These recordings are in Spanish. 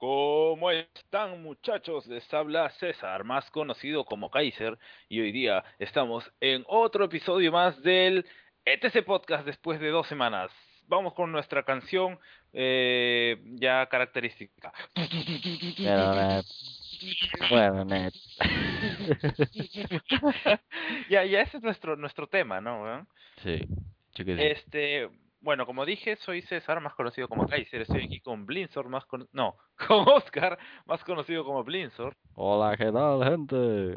¿Cómo están muchachos? Les habla César, más conocido como Kaiser, y hoy día estamos en otro episodio más del ETC Podcast después de dos semanas. Vamos con nuestra canción eh, ya característica. Bueno, net. ya, ya ese es nuestro, nuestro tema, ¿no? sí. Este, bueno, como dije, soy César, más conocido como Kaiser. Estoy aquí con Blinzor, más con... no, con Oscar, más conocido como Blinzor, Hola, ¿qué tal, gente?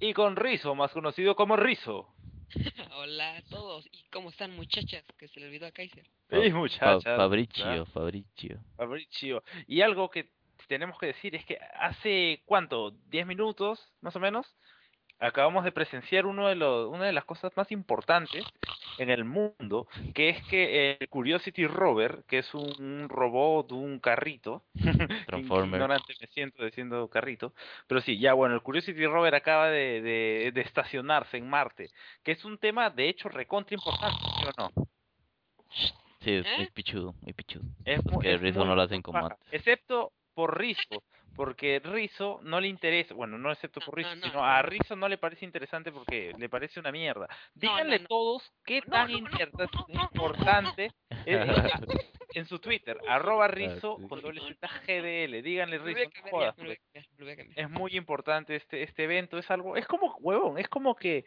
y con Rizo, más conocido como Rizo. Hola a todos. ¿Y cómo están muchachas? Que se le olvidó a Kaiser. Fa- muchachas, Fabricio, ¿verdad? Fabricio. Fabricio. Y algo que tenemos que decir es que hace, ¿cuánto? ¿10 minutos, más o menos? Acabamos de presenciar uno de los, una de las cosas más importantes en el mundo, que es que el Curiosity Rover, que es un robot, un carrito, Transformer. ignorante me siento diciendo carrito, pero sí, ya bueno, el Curiosity Rover acaba de, de, de estacionarse en Marte, que es un tema de hecho recontra importante, ¿sí o no? Sí, es muy ¿Eh? pichudo, muy pichudo. Es Los mu- que es Rizzo muy no lo hacen con paja, Matt. Excepto por Rizzo, porque Rizzo no le interesa, bueno, no excepto por Rizzo, no, sino no, a. Rizzo no le parece interesante porque le parece una mierda. Díganle no, no. todos qué No, tan no, no, inter- no, no, no. importante es- en su Twitter, arroba Rizzo sí. con doble Z GDL, díganle Rizzo, no jodas, es muy importante este este evento, es algo, es como, huevón, es como que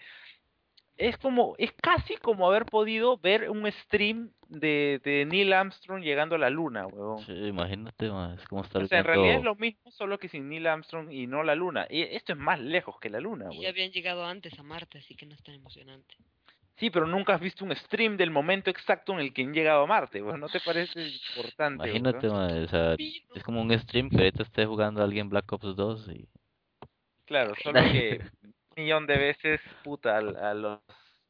es como, es casi como haber podido ver un stream de, de Neil Armstrong llegando a la luna, huevón. Sí, imagínate, ma, es como estar O sea, en realidad es lo mismo, solo que sin Neil Armstrong y no la luna. Y esto es más lejos que la luna, Y ya habían llegado antes a Marte, así que no es tan emocionante. Sí, pero nunca has visto un stream del momento exacto en el que han llegado a Marte. ¿No te parece importante, Imagínate, güey? ma, o sea, es como un stream que ahorita esté jugando alguien Black Ops 2 y... Claro, solo que millón de veces, puta, al, a los,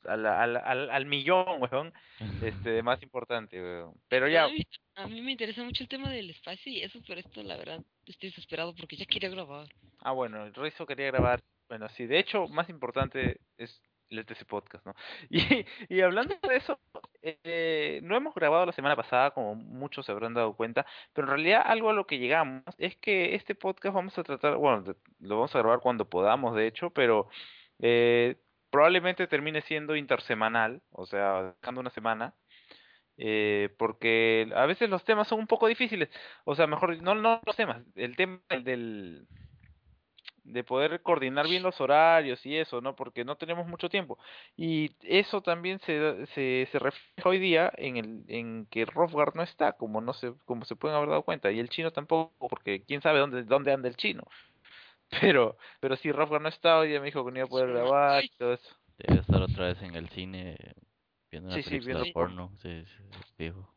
al, al, al, al millón, weón, este, de más importante, weón. Pero ya, A mí, a mí me interesa mucho el tema del espacio y eso, pero esto, la verdad, estoy desesperado porque ya quería grabar. ah, bueno, el Rizzo quería grabar, bueno, sí, de hecho, más importante es el TC Podcast, ¿no? Y, y hablando de eso, eh, no hemos grabado la semana pasada, como muchos se habrán dado cuenta, pero en realidad algo a lo que llegamos es que este podcast vamos a tratar, bueno, lo vamos a grabar cuando podamos, de hecho, pero eh, probablemente termine siendo intersemanal, o sea, dejando una semana, eh, porque a veces los temas son un poco difíciles, o sea, mejor, no, no los temas, el tema del, de poder coordinar bien los horarios y eso, ¿no? Porque no tenemos mucho tiempo. Y eso también se, se, se refleja hoy día en el en que Rofgar no está, como no se como se pueden haber dado cuenta, y el chino tampoco, porque quién sabe dónde dónde anda el chino. Pero pero si Rofgar no está, hoy día me dijo que no iba a poder grabar y todo eso. Debe estar otra vez en el cine viendo una Sí, sí, película viendo porno. Sí, sí, fijo.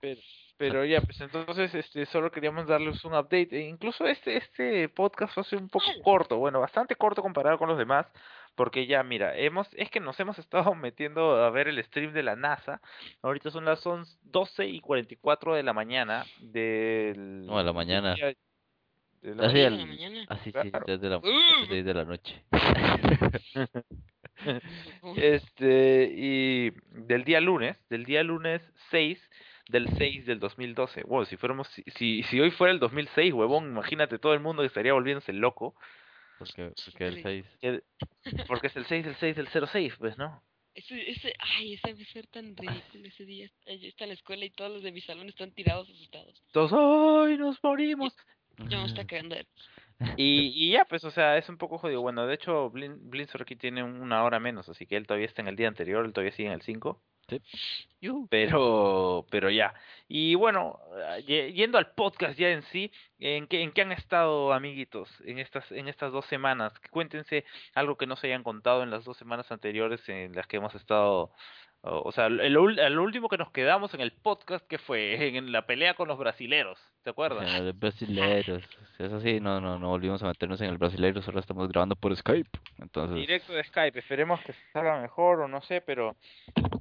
Pero, pero ya, pues entonces este solo queríamos darles un update. E incluso este este podcast va a ser un poco corto, bueno, bastante corto comparado con los demás, porque ya mira, hemos es que nos hemos estado metiendo a ver el stream de la NASA. Ahorita son las 11 12 y 44 de la mañana del No, de la mañana. día- de la Ah, sí, Diez mañana. de la el- mañana. Ah, sí, desde la, Uh. desde de la noche. Este, y del día lunes, del día lunes 6 del 6 del 2012. Wow, si fuéramos, si, si, si hoy fuera el 2006, huevón, imagínate todo el mundo que estaría volviéndose loco. Porque, porque el Sí. 6... que- Porque es el 6 del 6 del 06, pues, ¿no? Ese, ese, ay, ese debe ser tan ridículo ese día. Yo está en la escuela y todos los de mi salón están tirados asustados. Todos, ¡ay, nos morimos! Yo me está cagando de Y, y ya, pues, o sea, es un poco jodido. Bueno, de hecho, Blin, Blinzor aquí tiene una hora menos, así que él todavía está en el día anterior, él todavía sigue en el 5. Yujú. Pero, pero ya. Y bueno, ah, ye- yendo al podcast ya en sí, ¿en qué, en qué han estado, amiguitos, en estas, en estas dos semanas? Cuéntense algo que no se hayan contado en las dos semanas anteriores en las que hemos estado, o o sea, el, el último que nos quedamos en el podcast que fue en la pelea con los brasileros, ¿te acuerdas? En los brasileiros. Eso sí, no, no, no volvimos a meternos en el brasileiro, solo estamos grabando por Skype. Entonces, Directo de Skype, esperemos que salga mejor o no sé, pero,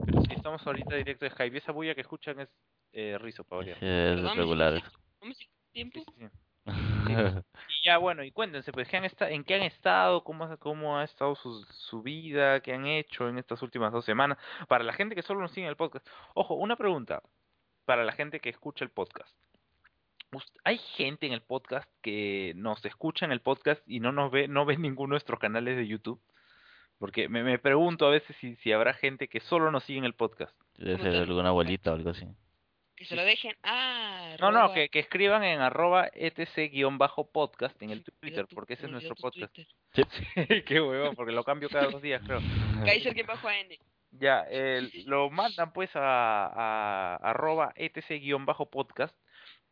pero sí estamos ahorita directo de Skype. Y esa bulla que escuchan es eh, Rizo, para variar. es ¿Verdad? ¿Me regular. sigo- ¿No me sigo tiempo? Sí, sí, sí. Y ya, bueno, y cuéntense, pues, ¿qué han ¿en qué han estado? ¿Cómo, ha- cómo ha estado su, su vida? ¿Qué han hecho en estas últimas dos semanas? Para la gente que solo nos sigue en el podcast. Ojo, una pregunta para la gente que escucha el podcast. hay gente en el podcast que nos escucha en el podcast y no nos ve, no ve ninguno de nuestros canales de YouTube. Porque me, me pregunto a veces si, si habrá gente que solo nos sigue en el podcast. Debe ¿Cómo ser alguna abuelita o algo así. Que se lo dejen. Ah, No, no, que, que escriban en arroba etc-podcast en el Twitter, tu- porque ese se es nuestro podcast. Twitter. Qué huevo, porque lo cambio cada dos días, creo. Kaiser que bajo a N. Ya, el- lo mandan pues a, a arroba etc-podcast,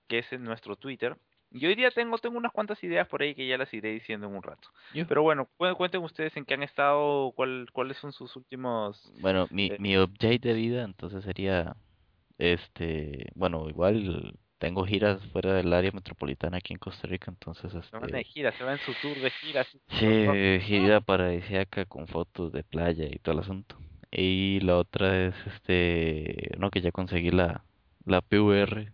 que es en nuestro Twitter. Y hoy día tengo, tengo unas cuantas ideas por ahí que ya las iré diciendo en un rato. Yo. Pero bueno, cu- cuenten ustedes en qué han estado, cuál, cuáles son sus últimos... Bueno, mi, Eh. mi update de vida entonces sería, este, bueno, igual tengo giras fuera del área metropolitana aquí en Costa Rica, entonces, Se van de este, gira, se va en su tour de gira. así, sí, gira paradisíaca con fotos de playa y todo el asunto. Y la otra es, este, no, que ya conseguí la, la PVR.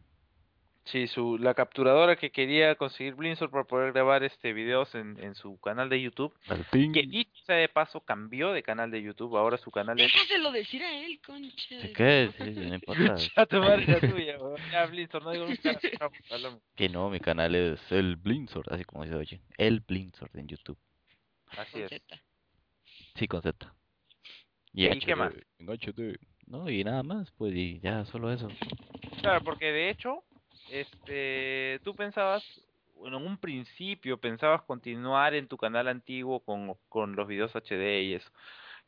Sí, su, la capturadora que quería conseguir Blinzor para poder grabar este videos en, en su canal de YouTube. Fin. Que dicho sea de paso, cambió de canal de YouTube. Ahora su canal es. Déjaselo decir a él, concha. ¿Se de qué? Sí, no importa. Ya tu madre la tuya, weón. Ya, Blinzor, no digo. Que no, mi canal es el Blinzor, así como se oye. El Blinzor en YouTube. Así Con es. Z. Sí, con Z. ¿Y qué HD, más? En HD. No, y nada más, pues, y ya, solo eso. Claro, porque de hecho, este, tú pensabas, bueno, en un principio pensabas continuar en tu canal antiguo con, con los videos HD y eso.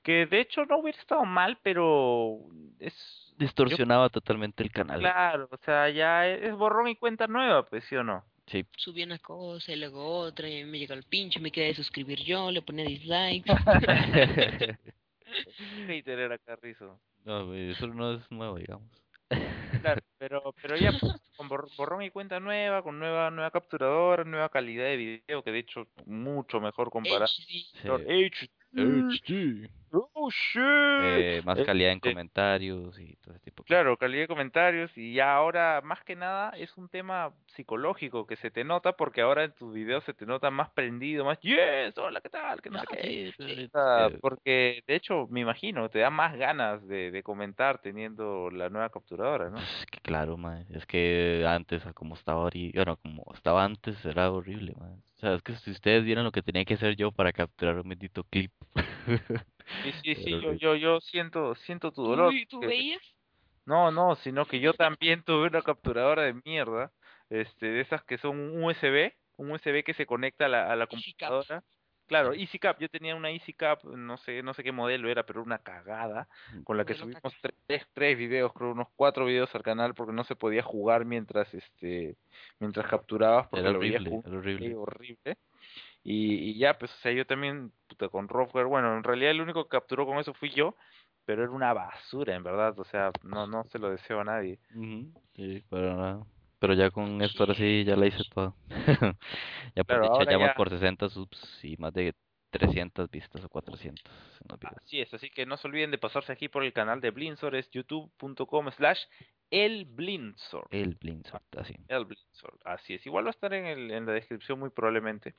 Que de hecho no hubiera estado mal, pero es Distorsionaba totalmente el canal. claro, o sea, ya es, borrón y cuenta nueva, pues sí o no. Sí, Subí una cosa y luego otra y me llegó el pinche, me quedé de suscribir yo, le ponía dislike. Hater era Carrizo. no, eso no es nuevo, digamos. Claro, pero, pero ya pues, con bor- borrón y cuenta nueva, con nueva, nueva capturadora, nueva calidad de video, que de hecho mucho mejor comparado. HD. Sí. HD. HD. Oh shit. Eh, más Eh, calidad en eh, comentarios y todo ese tipo de cosas. Claro, calidad de comentarios y ya ahora más que nada es un tema psicológico que se te nota porque ahora en tus videos se te nota más prendido, más yes, hola, ¿qué tal? No sé Ah, qué. sí, sí, O sea, sí. porque de hecho me imagino te da más ganas de, de comentar teniendo la nueva capturadora, ¿no? Es que claro, man, es que antes como estaba ahorita, bueno, como estaba antes era horrible, man. O sea, es que si ustedes vieran lo que tenía que hacer yo para capturar un bendito clip. Sí, sí, sí, yo, yo, yo siento, siento tu ¿Tú, dolor. tú que- veías? No, no, sino que yo también tuve una capturadora de mierda, este, de esas que son un USB, un USB que se conecta a la, a la computadora. Claro, EasyCap, yo tenía una EasyCap, no sé, no sé qué modelo era, pero una cagada, con la que subimos tres, tres videos, creo, unos cuatro videos al canal porque no se podía jugar mientras, este, mientras capturabas porque Era horrible, era horrible. horrible. Y, y ya, pues, o sea, yo también, puta, con Roftware, bueno, en realidad el único que capturó con eso fui yo, pero era una basura, en verdad, o sea, no, no se lo deseo a nadie. Sí, pero nada. Pero ya con esto ahora sí ya la hice toda. Ya por dicha ya ya- por 60 subs y más de 300 vistas o 400 en los videos. Así es, así que no se olviden de pasarse aquí por el canal de Blinzor, es youtube.com slash elblinzor. El Blindsort, así. El Blinzor, así es. Igual va a estar en, el, en la descripción muy probablemente.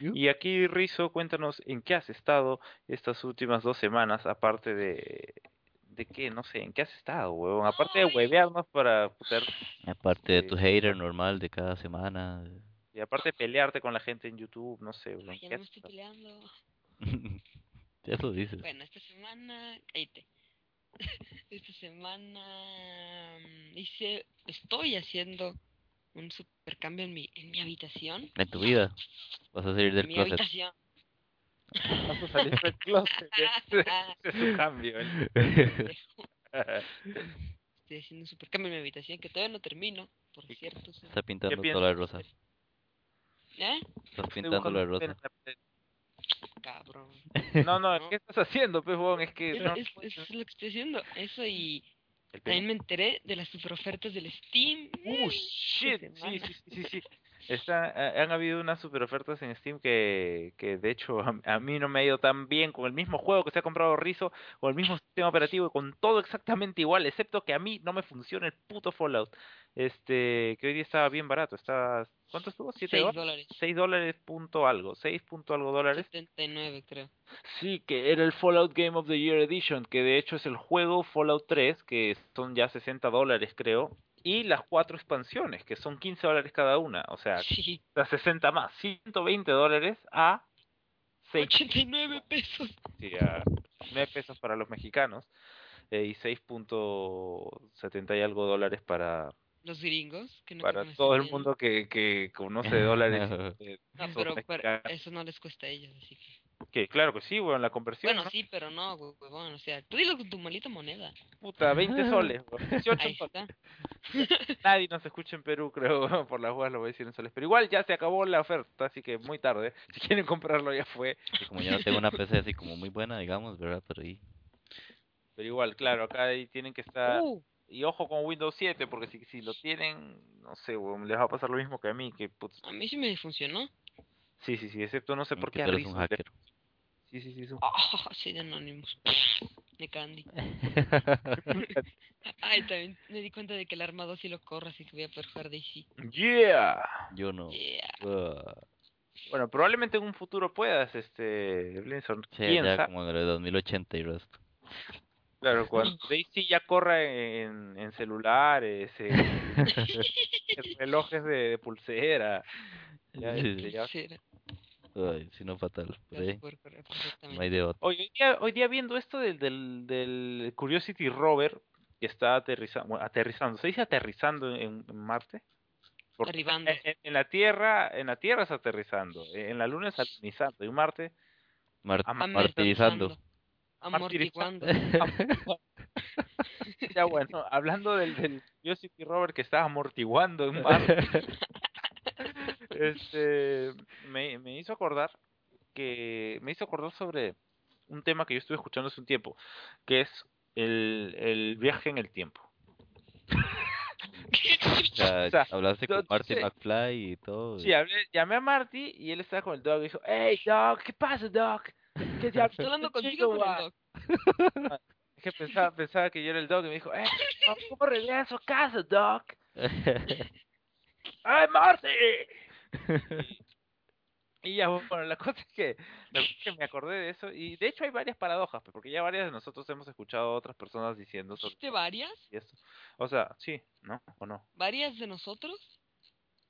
Y aquí, Rizo, cuéntanos en qué has estado estas últimas dos semanas, aparte de... ¿De qué? No sé, ¿en qué has estado, huevón? Aparte de huevearnos para... puta, Aparte de Sí. tu hater normal de cada semana. Y aparte de pelearte con la gente en YouTube, no sé, huevón, ya ¿qué no me estoy peleando. Ya lo dices. Bueno, esta semana, cállate. Esta semana mm, hice, estoy haciendo un supercambio en mi, en mi habitación. En tu vida. Vas a salir del En mi closet. habitación. Vas a salir del closet, es su cambio. ¿eh? Estoy haciendo un supercambio en mi habitación que todavía no termino, por cierto. sí. Está pintando todo de rosa. ¿Eh? Estás pintando rosa. la pared. Cabrón. No, no. ¿qué estás haciendo, pues, huevón? Es que... Es, no- es- es lo que estoy haciendo. Eso y también me enteré de las super ofertas del Steam. Uh, shit, sí, sí, sí, sí, sí. Está, ha- han habido unas super ofertas en Steam que, que de hecho a, a mí no me ha ido tan bien con el mismo juego que se ha comprado Rizo, con el mismo sistema operativo, con todo exactamente igual, excepto que a mí no me funciona el puto Fallout. Este, que hoy día estaba bien barato, está, ¿cuánto estuvo? ¿Siete 6 dólares? dólares. 6 dólares punto algo, 6 punto algo dólares. 79 creo. Sí, que era el Fallout Game of the Year Edition, que de hecho es el juego Fallout 3, que son ya 60 dólares creo, y las cuatro expansiones, que son 15 dólares cada una, o sea, Sí, las 60 más, 120 dólares a 6 89 pesos. sí, a 9 pesos para los mexicanos eh, y 6.70 y algo dólares para, Los gringos, que no para todo el bien. mundo que, que conoce dólares. eh, No, pero, mexicanos. eso no les cuesta a ellos, así que... Que claro que sí, weón, la conversión, Bueno, ¿no? sí, pero no, huevón, o sea, tú dilo con tu malita moneda. Puta, 20 soles, weón, 18 Ahí soles. está. Nadie nos escucha en Perú, creo, por las huevas lo voy a decir en soles. Pero igual ya se acabó la oferta, así que muy tarde. Si quieren comprarlo ya fue. Y como yo no tengo una PC así como muy buena, digamos, ¿verdad? Pero ahí. Pero igual, claro, acá ahí tienen que estar... Uh, Y ojo con Windows 7, porque si, si lo tienen, no sé, weón, les va a pasar lo mismo que a mí, que putz, a mí sí me funcionó. Sí, sí, sí, excepto no sé por qué a hacker. Sí, sí, sí, es un- Ah, sí, de Anonymous. De Candy. Ay, también me di cuenta de que el armado sí lo corre, así que voy a poder jugar DC. Yeah. Yo no. Yeah. Ah, Bueno, probablemente en un futuro puedas, este, Blinson. sí, ¿Quién ya sabe? como en el 2080 y resto. Claro, cuando Daisy ya corra en, en celulares, en, en relojes de, de pulsera. Ya, Sí, este, ya- Será, Ay, si no fatal. No hay de otro. Hoy, hoy día, hoy día viendo esto del, del, del Curiosity Rover que está aterrizando, bueno, aterrizando, ¿se dice aterrizando en, en Marte? Porque Arribando. En, la Tierra, en la Tierra es aterrizando, en la Luna es alunizando, y en Marte Mar- martirizando. Amortiguando. Ya bueno, hablando del, del Curiosity Rover que está amortiguando en Marte, este, me, me hizo acordar que me hizo acordar sobre un tema que yo estuve escuchando hace un tiempo, que es el, el viaje en el tiempo. O sea, O sea, hablaste con Marty sí. McFly y todo. Sí, hablé, llamé a Marty y él estaba con el dog y dijo, hey dog, ¿qué pasa dog? ¿Qué diablos Estoy hablando contigo con guay?" el doc. Es que pensaba, pensaba que yo era el dog y me dijo, eh, no, ¿cómo regreso a casa, dog? ¡Ay, Marty! Y, ya, bueno, la cosa es que, la cosa es que me acordé de eso, y de hecho hay varias paradojas, pues, porque ya varias de nosotros hemos escuchado a otras personas diciendo ¿Dijiste varias? O sea, sí, ¿no? ¿O no? ¿Varias de nosotros?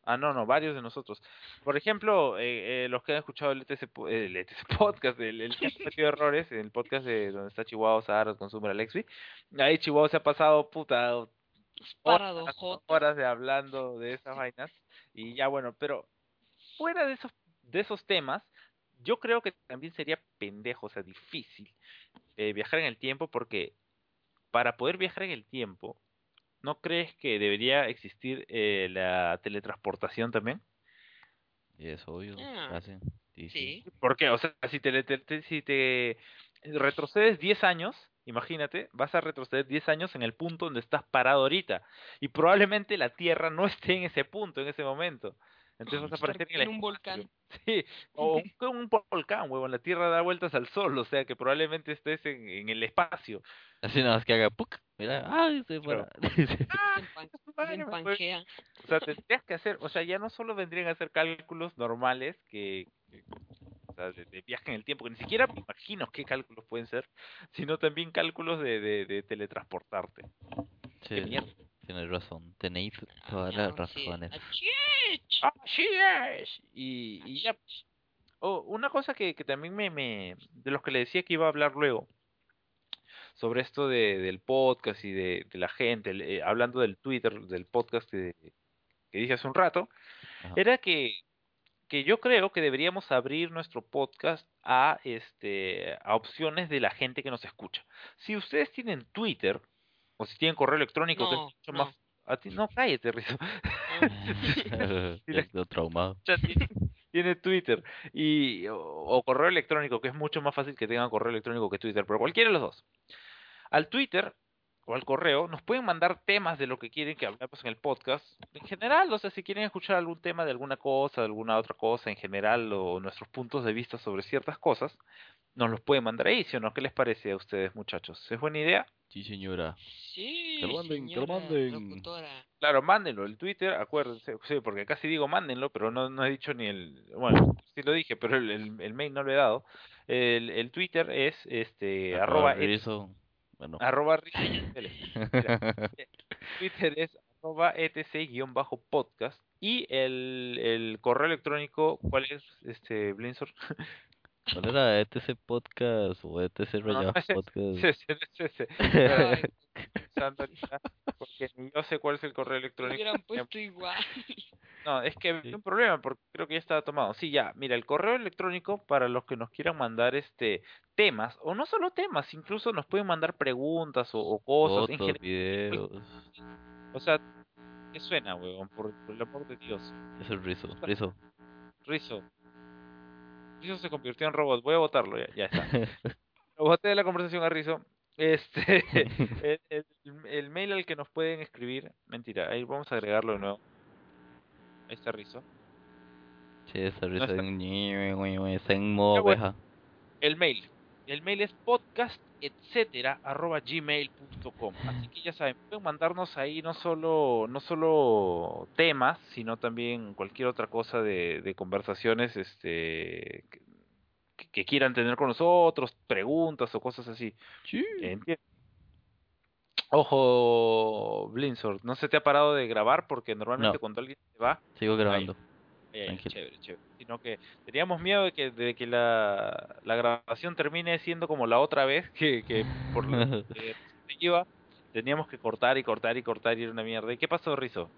Ah, no, no, varios de nosotros. Por ejemplo, eh, eh, los que han escuchado el ETC, el ETC podcast, el, el que cometido errores, el podcast de donde está Chihuahua, Sahara, Consumer Alexi, ahí Chihuahua se ha pasado, puta, horas, horas de hablando de esas vainas, y ya bueno, pero fuera de esos, de esos temas, yo creo que también sería pendejo, o sea, difícil eh, viajar en el tiempo, porque para poder viajar en el tiempo, ¿no crees que debería existir eh, la teletransportación también? Y es obvio. Ah. Sí, sí. Sí. ¿Por qué? O sea, si te, te- te- si te retrocedes 10 años, imagínate, vas a retroceder 10 años en el punto donde estás parado ahorita. Y probablemente la Tierra no esté en ese punto, en ese momento. Entonces vas a aparecer en, el un volcán. Sí, o un, un volcán, huevón. La Tierra da vueltas al Sol, o sea que probablemente estés en, en el espacio. Así nada más que haga puc. Mira, ay, se fuera. ¡Ah! Pangea. O sea, tendrías que hacer, o sea, ya no solo vendrían a hacer cálculos normales que, sea, de, de viaje en el tiempo, que ni siquiera me imagino qué cálculos pueden ser, sino también cálculos de, de, de teletransportarte. Sí, tienes razón. Tenéis todas Ah, las sí. razones. Achich. ¡Así es! Y, y ya. Oh, una cosa que, que también me, me, de los que le decía que iba a hablar luego, sobre esto de, del podcast y de, de la gente, el- eh, hablando del Twitter, del podcast que, que dije hace un rato, Ajá. era que, que yo creo que deberíamos abrir nuestro podcast a este a opciones de la gente que nos escucha. Si ustedes tienen Twitter o si tienen correo electrónico que es No, mucho no. más a ti no cállate quedó traumado. Tiene, tiene Twitter y o, o correo electrónico que es mucho más fácil que tengan correo electrónico que Twitter, pero cualquiera de los dos. Al Twitter o al correo nos pueden mandar temas de lo que quieren que hablemos en el podcast. En general, o sea, si quieren escuchar algún tema de alguna cosa, de alguna otra cosa en general o nuestros puntos de vista sobre ciertas cosas, nos los pueden mandar ahí, ¿sí o no? ¿Qué les parece a ustedes, muchachos? ¿Es buena idea? Sí, señora. Sí, Que lo manden, que lo manden. locutora. Claro, mándenlo, el Twitter, acuérdense, sí, porque casi digo mándenlo, pero no, no he dicho ni el, bueno, sí lo dije, pero el, el, el mail no lo he dado. El, el Twitter es este arroba, et-. Bueno. arroba Rizzo- Twitter es arroba etc-podcast y el, el correo electrónico, ¿cuál es, este, Blinzor? ¿Cuál era ETC Podcast o ETC No, Podcast? Ay, pensando ahorita, porque ni yo sé cuál es el correo me electrónico. hubieran puesto igual. No, es que hay un problema porque creo que ya estaba tomado. Sí, ya, mira, el correo electrónico para los que nos quieran mandar este temas, o no solo temas, incluso nos pueden mandar preguntas o, o cosas. en general. videos. O sea, ¿qué suena, weón? Por, por el amor de Dios. Es Rizo. Rizo. Rizo. Rizo se convirtió en robot. Voy a votarlo, ya, ya está. Lo voté de la conversación a Rizo. Este, el, el- el mail al que nos pueden escribir, mentira, ahí vamos a agregarlo de nuevo. Está Rizo. Está- de un ñe, está en modo bueno. El mail. El mail es podcast, etcétera, arroba gmail.com. Así que ya saben, pueden mandarnos ahí no solo, no solo temas, sino también cualquier otra cosa de, de conversaciones este, que, que quieran tener con nosotros, preguntas o cosas así. Sí. Ojo, Blinzor, no se te ha parado de grabar porque normalmente No. cuando alguien se va, Sigo grabando. chévere, chévere. Sino que teníamos miedo de que, de que la, la grabación termine siendo como la otra vez, que, que por lo que iba, teníamos que cortar y cortar y cortar y era una mierda. ¿Y qué pasó, Rizo?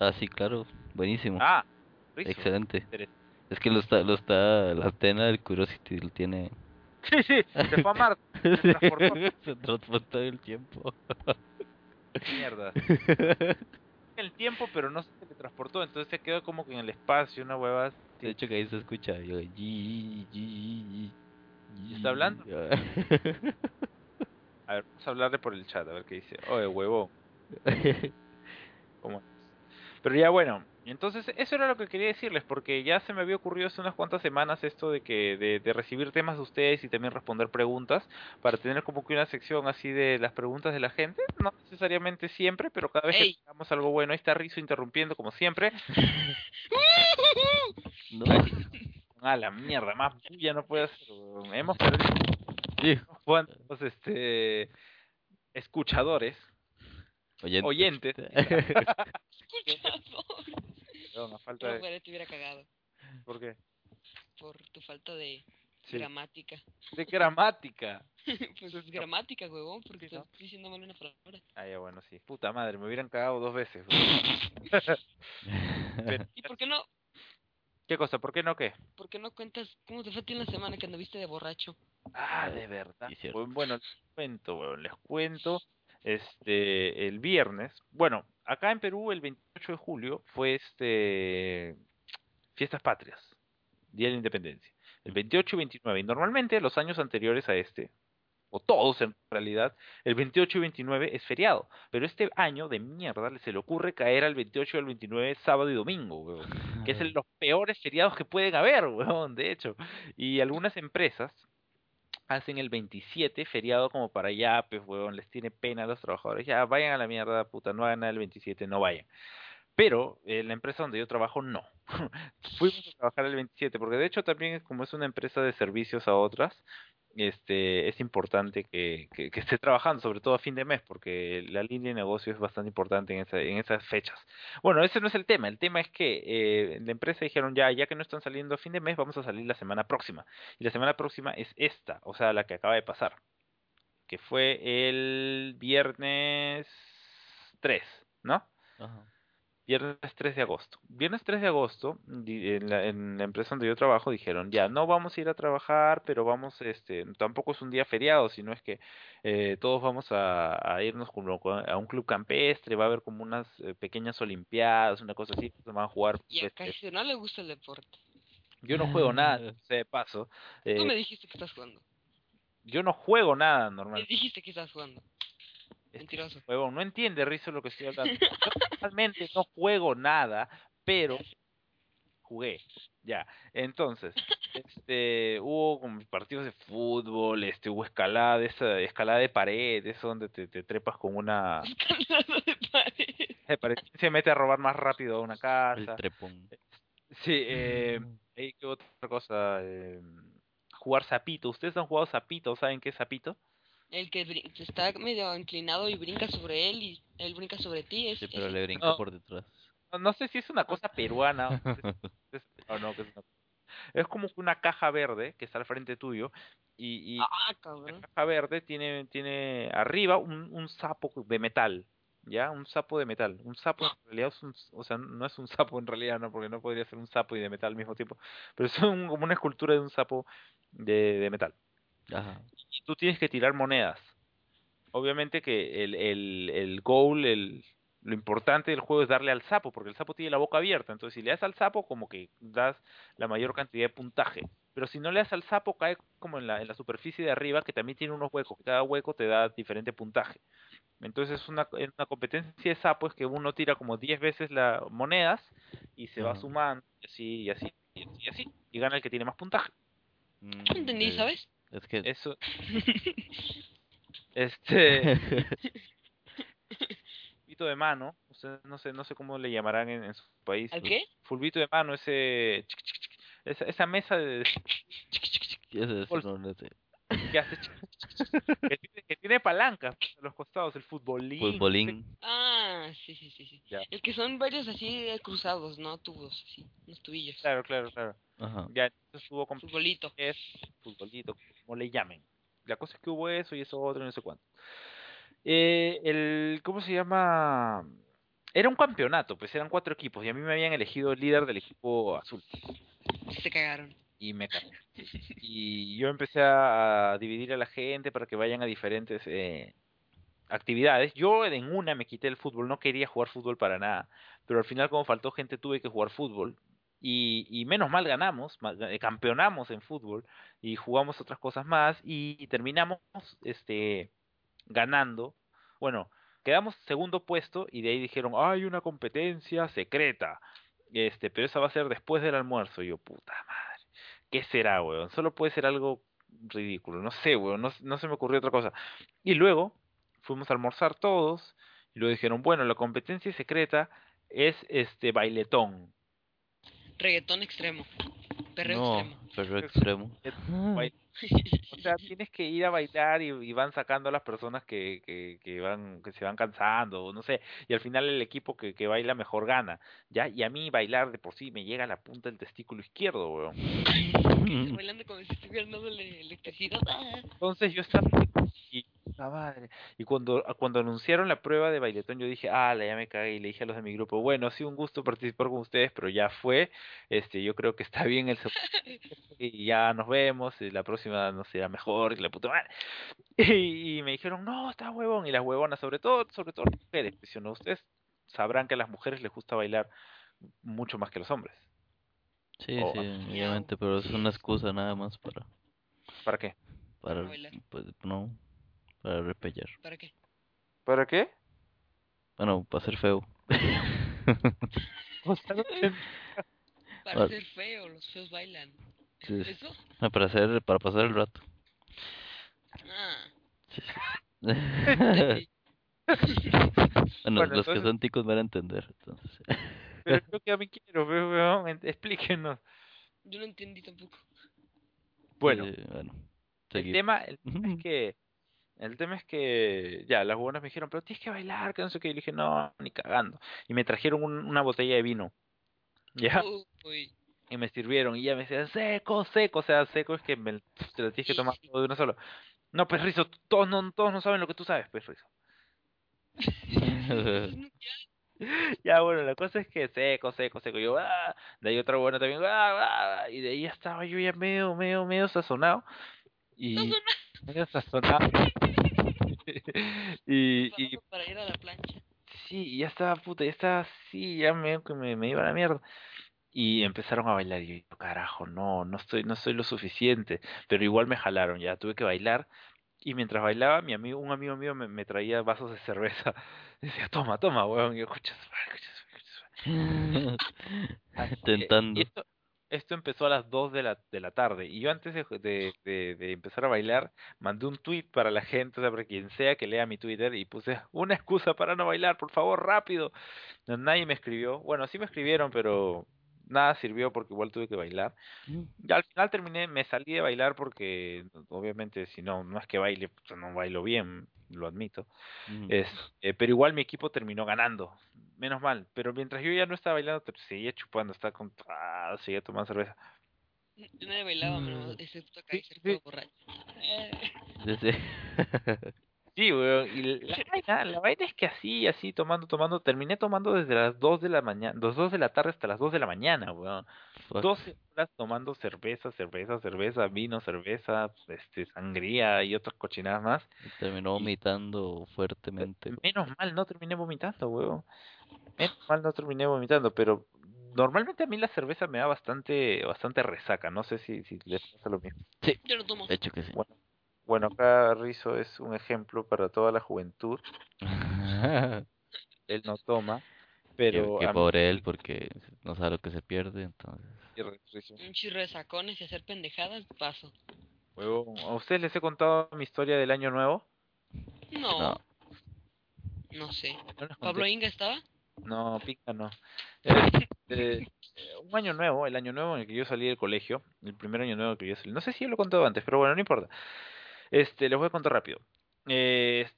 Ah, sí, claro. Buenísimo. Ah, Rizo. Excelente. Es que lo está, lo está, la antena del Curiosity lo tiene. Sí, sí, se fue a Marte, se transportó. Se transportó el tiempo. Mierda. El tiempo, pero no se teletransportó, entonces se quedó como que en el espacio, una hueva. De hecho que ahí se escucha. Yo, ¿Está hablando? A ver, vamos a hablarle por el chat, a ver qué dice. Oye, huevo. Pero ya bueno, entonces eso era lo que quería decirles, porque ya se me había ocurrido hace unas cuantas semanas esto de que de, de recibir temas de ustedes y también responder preguntas, para tener como que una sección así de las preguntas de la gente, no necesariamente siempre, pero cada vez Ey. que tengamos algo bueno, ahí está Rizo interrumpiendo como siempre. No. Ah, la mierda, más bulla no puede hacer. Hemos perdido cuantos este escuchadores, Oyentes. oyentes. Perdón, a falta No, de... fuera, te hubiera cagado. ¿Por qué? Por tu falta de Sí. gramática. De gramática. pues es gramática, huevón, porque Sí, ¿no? estás diciendo mal una palabra. Ah, ya bueno, sí. Puta madre, me hubieran cagado dos veces. weón. Pero- ¿Y por qué no, ¿Qué cosa? ¿Por qué no qué? por qué no cuentas cómo te fue a ti en la semana que anduviste de borracho? Ah, de verdad. Sí. Bueno, bueno, les cuento, weón, les cuento. Este, el viernes, bueno, acá en Perú el 28 de julio fue este Fiestas Patrias, Día de la Independencia. El 28 y 29, y normalmente los años anteriores a este, o todos en realidad, el 28 y 29 es feriado, pero este año de mierda se le ocurre caer al 28 y al 29 sábado y domingo, weón que es el- los peores feriados que pueden haber, weón, de hecho. Y algunas empresas hacen el 27 feriado como para ya, pues, weón, les tiene pena a los trabajadores. Ya, vayan a la mierda, puta, no hagan nada el 27, no vayan. Pero en la empresa donde yo trabajo, no. Fuimos a trabajar el 27, porque de hecho también como es una empresa de servicios a otras, este, es importante que, esté trabajando, sobre todo a fin de mes, porque la línea de negocio es bastante importante en, esa, en esas fechas. Bueno, ese no es el tema. El tema es que eh, la empresa dijeron ya, ya que no están saliendo a fin de mes, vamos a salir la semana próxima. Y la semana próxima es esta, o sea, la que acaba de pasar, que fue el viernes 3, ¿no? Ajá. Viernes 3 de agosto. Viernes 3 de agosto, en la, en la empresa donde yo trabajo, dijeron, ya, no vamos a ir a trabajar, pero vamos, este, tampoco es un día feriado, sino es que eh, todos vamos a, a irnos como co- a un club campestre, va a haber como unas eh, pequeñas olimpiadas, una cosa así, se van a jugar. Y a este, casi no le gusta el deporte. yo no juego nada, de paso. eh, Tú me dijiste que estás jugando. yo no juego nada Me normal. dijiste que estás jugando. Este Mentiroso. huevón, no entiende Rizo lo que estoy hablando. Yo realmente no juego nada, pero jugué. Ya, entonces, este, hubo como partidos de fútbol, este, hubo escalada, de esa, escalada de pared, eso donde te, te trepas con una, Escalada de pared. de pared, se mete a robar más rápido a una El casa. trepón. Sí, eh, ¿y qué otra cosa? Eh, jugar sapito. ¿Ustedes han jugado sapito? ¿Saben qué es sapito? El que brin- está medio inclinado y brinca sobre él y él brinca sobre ti. Es, Sí, pero le brincó No. por detrás. No, no sé si es una cosa peruana o es- o no, que es, una- es como una caja verde que está al frente tuyo y, y Ah, la caja verde tiene, tiene arriba un, un sapo de metal, ¿ya? Un sapo de metal. Un sapo en realidad es un, o sea, no es un sapo en realidad, ¿no? Porque no podría ser un sapo y de metal al mismo tiempo, pero es un- como una escultura de un sapo de, de metal. Ajá. Y tú tienes que tirar monedas. Obviamente que el, el, el goal, el, lo importante del juego es darle al sapo, porque el sapo tiene la boca abierta. Entonces, si le das al sapo, como que das la mayor cantidad de puntaje. Pero si no le das al sapo, cae como en la, en la superficie de arriba, que también tiene unos huecos. Cada hueco te da diferente puntaje. Entonces, es una, competencia de sapo, es que uno tira como 10 veces las monedas y se va sumando, y así, y así, y así, y gana el que tiene más puntaje. Mm, No entendí. ¿sabes? Es que... Eso. Este. fulbito de mano, ustedes no sé, no sé cómo le llamarán en, en su país. ¿Al qué? Fulbito de mano, ese esa, esa mesa de ¿Qué es. No, no sé. que hace que tiene, que tiene palancas a los costados, el futbolín. Futbolín. Ah, sí, sí, sí, sí. Ya. El que son varios así cruzados, ¿no? Tubos, así, unos tubillos. Claro, claro, claro. Ajá. Ya entonces hubo con Futbolito. es futbolito, como le llamen. La cosa es que hubo eso y eso otro y no sé cuánto. Eh, el, ¿cómo se llama? Era un campeonato, pues eran cuatro equipos y a mí me habían elegido líder del equipo azul Se cagaron. y me cagué. Y yo empecé a, a dividir a la gente para que vayan a diferentes eh, actividades. Yo en una me quité el fútbol, no quería jugar fútbol para nada, pero al final como faltó gente tuve que jugar fútbol. Y, y menos mal ganamos, eh, campeonamos en fútbol y jugamos otras cosas más y terminamos este ganando. Bueno, quedamos segundo puesto y de ahí dijeron, hay una competencia secreta. Este, pero esa va a ser después del almuerzo. Y yo, puta madre, ¿qué será, weón? Solo puede ser algo ridículo, no sé, weón, no, no se me ocurrió otra cosa. Y luego fuimos a almorzar todos y luego dijeron, bueno, la competencia secreta es este bailetón. Reggaetón extremo. Perreo No, extremo. perreo extremo. Bail- O sea, tienes que ir a bailar y, y van sacando a las personas que, que, que van, que se van cansando, o no sé, y al final el equipo que, que baila mejor gana, ¿ya? Y a mí bailar de por sí me llega a la punta del testículo izquierdo, weón. Bailando como si estuvieran dándole electricidad. Ah. Entonces yo estaba y puta madre. Y cuando, cuando anunciaron la prueba de bailetón, yo dije, ah, ya me cagué. Y le dije a los de mi grupo, bueno, ha sido un gusto participar con ustedes, pero ya fue. Este, yo creo que está bien el y ya nos vemos. Y la próxima nos será mejor. Y la puta madre. Y, y me dijeron, no, está huevón. Y las huevonas, sobre todo, sobre todo las mujeres. pues, si no, ustedes sabrán que a las mujeres les gusta bailar mucho más que a los hombres. Sí, Oh, sí, ah. obviamente, pero es una excusa nada más para, ¿Para qué? para, bailar. pues, no, para repellar. ¿Para qué? ¿Para qué? Bueno, para ser feo. Entiendo. Para Ah. ser feo, los feos bailan. Sí. ¿Eso? No, para hacer, para pasar el rato. Ah. Sí. Bueno, Bueno, los que entonces- son ticos van a entender, entonces. Pero yo que a mí quiero, we- weón, explíquenos. Yo no entendí tampoco. Bueno, Sí, bueno, el seguir. tema, el tema es que, el tema es que, ya, las buenas me dijeron, pero tienes que bailar, que no sé qué, y dije, no, ni cagando. Y me trajeron un- una botella de vino, ¿ya? Uy. Y me sirvieron, y ya me decían, seco, seco, o sea, seco es que me, te lo tienes que tomar todo de uno solo. No, pues Rizo, todos no, todos no saben lo que tú sabes, pues Rizo. Ya, bueno, la cosa es que seco, seco, seco. Yo, ah, de ahí otra buena también, ah, ah, y de ahí estaba yo ya medio, medio, medio sazonado. Y medio sazonado. y, y Preparando para ir a la plancha. sí, ya estaba puta, ya estaba así, ya que me, me iba a la mierda. Y empezaron a bailar y yo, carajo, no, no estoy, no soy lo suficiente. Pero igual me jalaron, ya tuve que bailar. Y mientras bailaba, mi amigo, un amigo mío me, me traía vasos de cerveza. Decía, toma, toma, weón. Y yo, escucha, escucha, Tentando. Y esto, esto empezó a las 2 de la, de la tarde. Y yo antes de, de, de, de empezar a bailar, mandé un tweet para la gente, o sea, para quien sea que lea mi Twitter, y puse una excusa para no bailar, por favor, rápido. No, nadie me escribió. Bueno, sí me escribieron, pero nada sirvió porque igual tuve que bailar. Mm. Y al final terminé, me salí de bailar porque obviamente si no, no es que baile, pues, no bailo bien, lo admito. Es, eh, pero igual mi equipo terminó ganando. Menos mal. Pero mientras yo ya no estaba bailando, te- seguía chupando, estaba con, ah, seguía tomando cerveza. Yo nadie bailaba, menos Mm. excepto Sí, Kaiser, sí. todo borracho. Eh, Sí, weón. Y la vaina, la vaina es que así, así, tomando, tomando, terminé tomando desde las 2 de la mañana, las 2 de la tarde hasta las 2 de la mañana, weón. Fuck. 12 horas tomando cerveza, cerveza, cerveza, vino, cerveza, este, sangría y otras cochinadas más. Terminó vomitando fuertemente. Menos mal no terminé vomitando, weón. Menos mal no terminé vomitando, pero normalmente a mí la cerveza me da bastante, bastante resaca. No sé si, si les pasa lo mismo. yo no tomo. De hecho que sí. Bueno, bueno, acá Rizo es un ejemplo para toda la juventud. Él no toma, pero que a mí pobre él porque no sabe lo que se pierde, entonces. Un chirro de sacones y hacer pendejadas, paso. Huevón, ¿A ustedes les he contado mi historia del año nuevo? No, No. no sé. No ¿Pablo. Inga estaba? No, pica no. Este, un año nuevo, el año nuevo en el que yo salí del colegio, el primer año nuevo que yo salí. No sé si yo lo he contado antes, pero bueno, no importa. Este, les voy a contar rápido. Eh,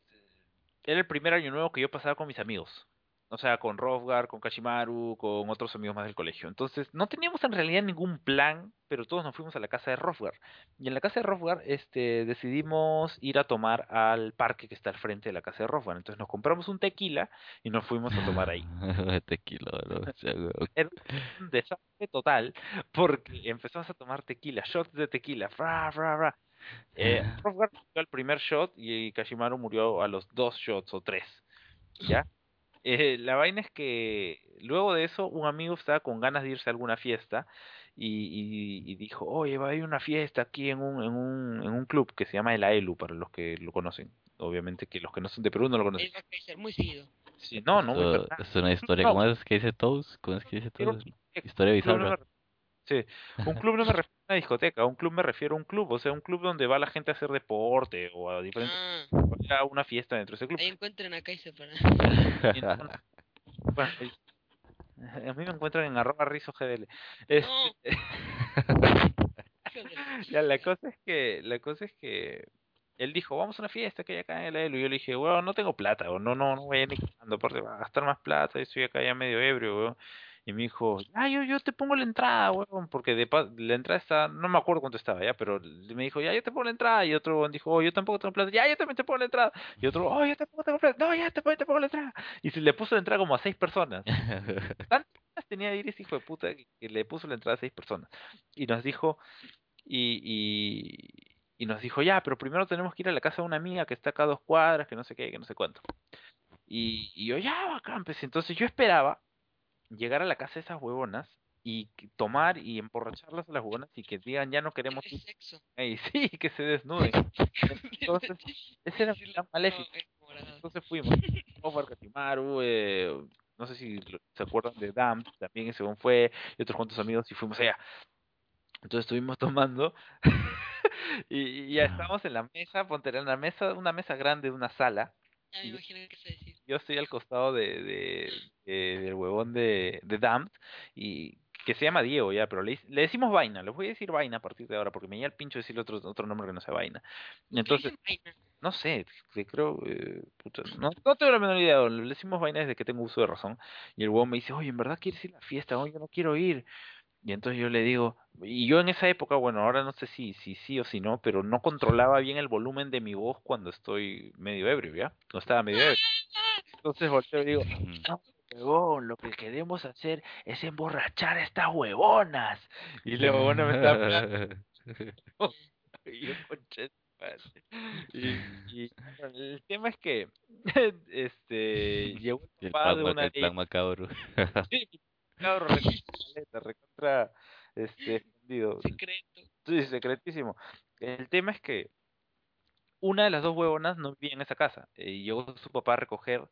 era el primer año nuevo que yo pasaba con mis amigos. O sea, con Rofgar, con Kashimaru, con otros amigos más del colegio. Entonces, no teníamos en realidad ningún plan, pero todos nos fuimos a la casa de Rofgar. Y en la casa de Rofgar, este, decidimos ir a tomar al parque que está al frente de la casa de Rofgar. Entonces nos compramos un tequila y nos fuimos a tomar ahí. Tequila, bro, o sea, weón. Era un desastre total porque empezamos a tomar tequila, shots de tequila, fra, fra, fra. Eh, Rofgar murió al primer shot y Kashimaru murió a los dos shots o tres, ¿ya? Eh, la vaina es que luego de eso un amigo estaba con ganas de irse a alguna fiesta y, y- y dijo, oye, va a haber una fiesta aquí en un, en un, en un club que se llama el AELU, para los que lo conocen. Obviamente que los que no son de Perú no lo conocen. Kaiser muy seguido. Sí, no, no, es una historia. No. ¿Cómo es que dice Toast? ¿Cómo es que dice Toast? Historia bizarra. Sí, un club no me refiero a una discoteca, un club me refiero a un club, o sea, un club donde va la gente a hacer deporte o a diferentes Ah, a una fiesta dentro de ese club. ahí encuentren a Kaiser para... Y no- bueno, el- a mí me encuentran en arroba rizo GDL. Este, Hijo de la- ya, la cosa es que, la cosa es que él dijo, vamos a una fiesta que hay acá en el AELU. Y yo le dije, weón, no tengo plata, weón, no, no, no voy a ir ni aparte va a gastar más plata, y estoy acá ya medio ebrio, weón. Y me dijo, ah, yo, yo te pongo la entrada, weón, porque de pa- la entrada está, no me acuerdo cuánto estaba ya, pero me dijo, ya, yo te pongo la entrada. Y otro dijo, oh, yo tampoco tengo plata, ya, yo también te pongo la entrada. Y otro, oh, yo tampoco tengo plata, no, ya, te, te pongo la entrada. Y se le puso la entrada como a seis personas. tenía de ir ese hijo de puta que, que le puso la entrada a seis personas. Y nos dijo, y, y, y nos dijo, ya, pero primero tenemos que ir a la casa de una amiga que está acá a dos cuadras, que no sé qué, que no sé cuánto. Y, y yo, ya, bacán, pues entonces yo esperaba llegar a la casa de esas huevonas y que- tomar y emborracharlas a las huevonas y que digan, ya no queremos Qué sexo. sí, que se desnuden. Entonces, ese era Sí, plan maléfico. Entonces fuimos, Omar Katimaru, eh, no sé si se acuerdan de Dam, también ese fue, y otros cuantos amigos, y fuimos allá. Entonces estuvimos tomando, y, y ya estábamos en la mesa, ponte en la mesa, una mesa grande de una sala, Ya me imagino qué se. Yo estoy al costado de, de, de- del huevón de, de Damned y que se llama Diego ya, pero le, le decimos vaina, les voy a decir vaina a partir de ahora porque me llega el pincho decirle otro, otro nombre que no sea vaina. ¿Por qué Entonces, no sé, creo, eh, puta, no, no tengo la menor idea, le decimos vaina desde que tengo uso de razón. Y el huevón me dice, oye, ¿en verdad quieres ir a la fiesta? Oye, no quiero ir. Y entonces yo le digo, y yo en esa época, bueno, ahora no sé si, si sí o si no, pero no controlaba bien el volumen de mi voz cuando estoy medio ebrio, ¿ya? No estaba medio ebrio. Entonces volteo y digo, no, huevón, lo que queremos hacer es emborrachar a estas huevonas. Y la huevona me está hablando, y yo. Y, y, bueno, el tema es que, este, llegó el papá de una el de plan macabro. Sí, recontra, recontra, este, escondido. Secreto. Sí, secretísimo. El tema es que una de las dos huevonas no vivía en esa casa. eh, Y llegó su papá a recoger,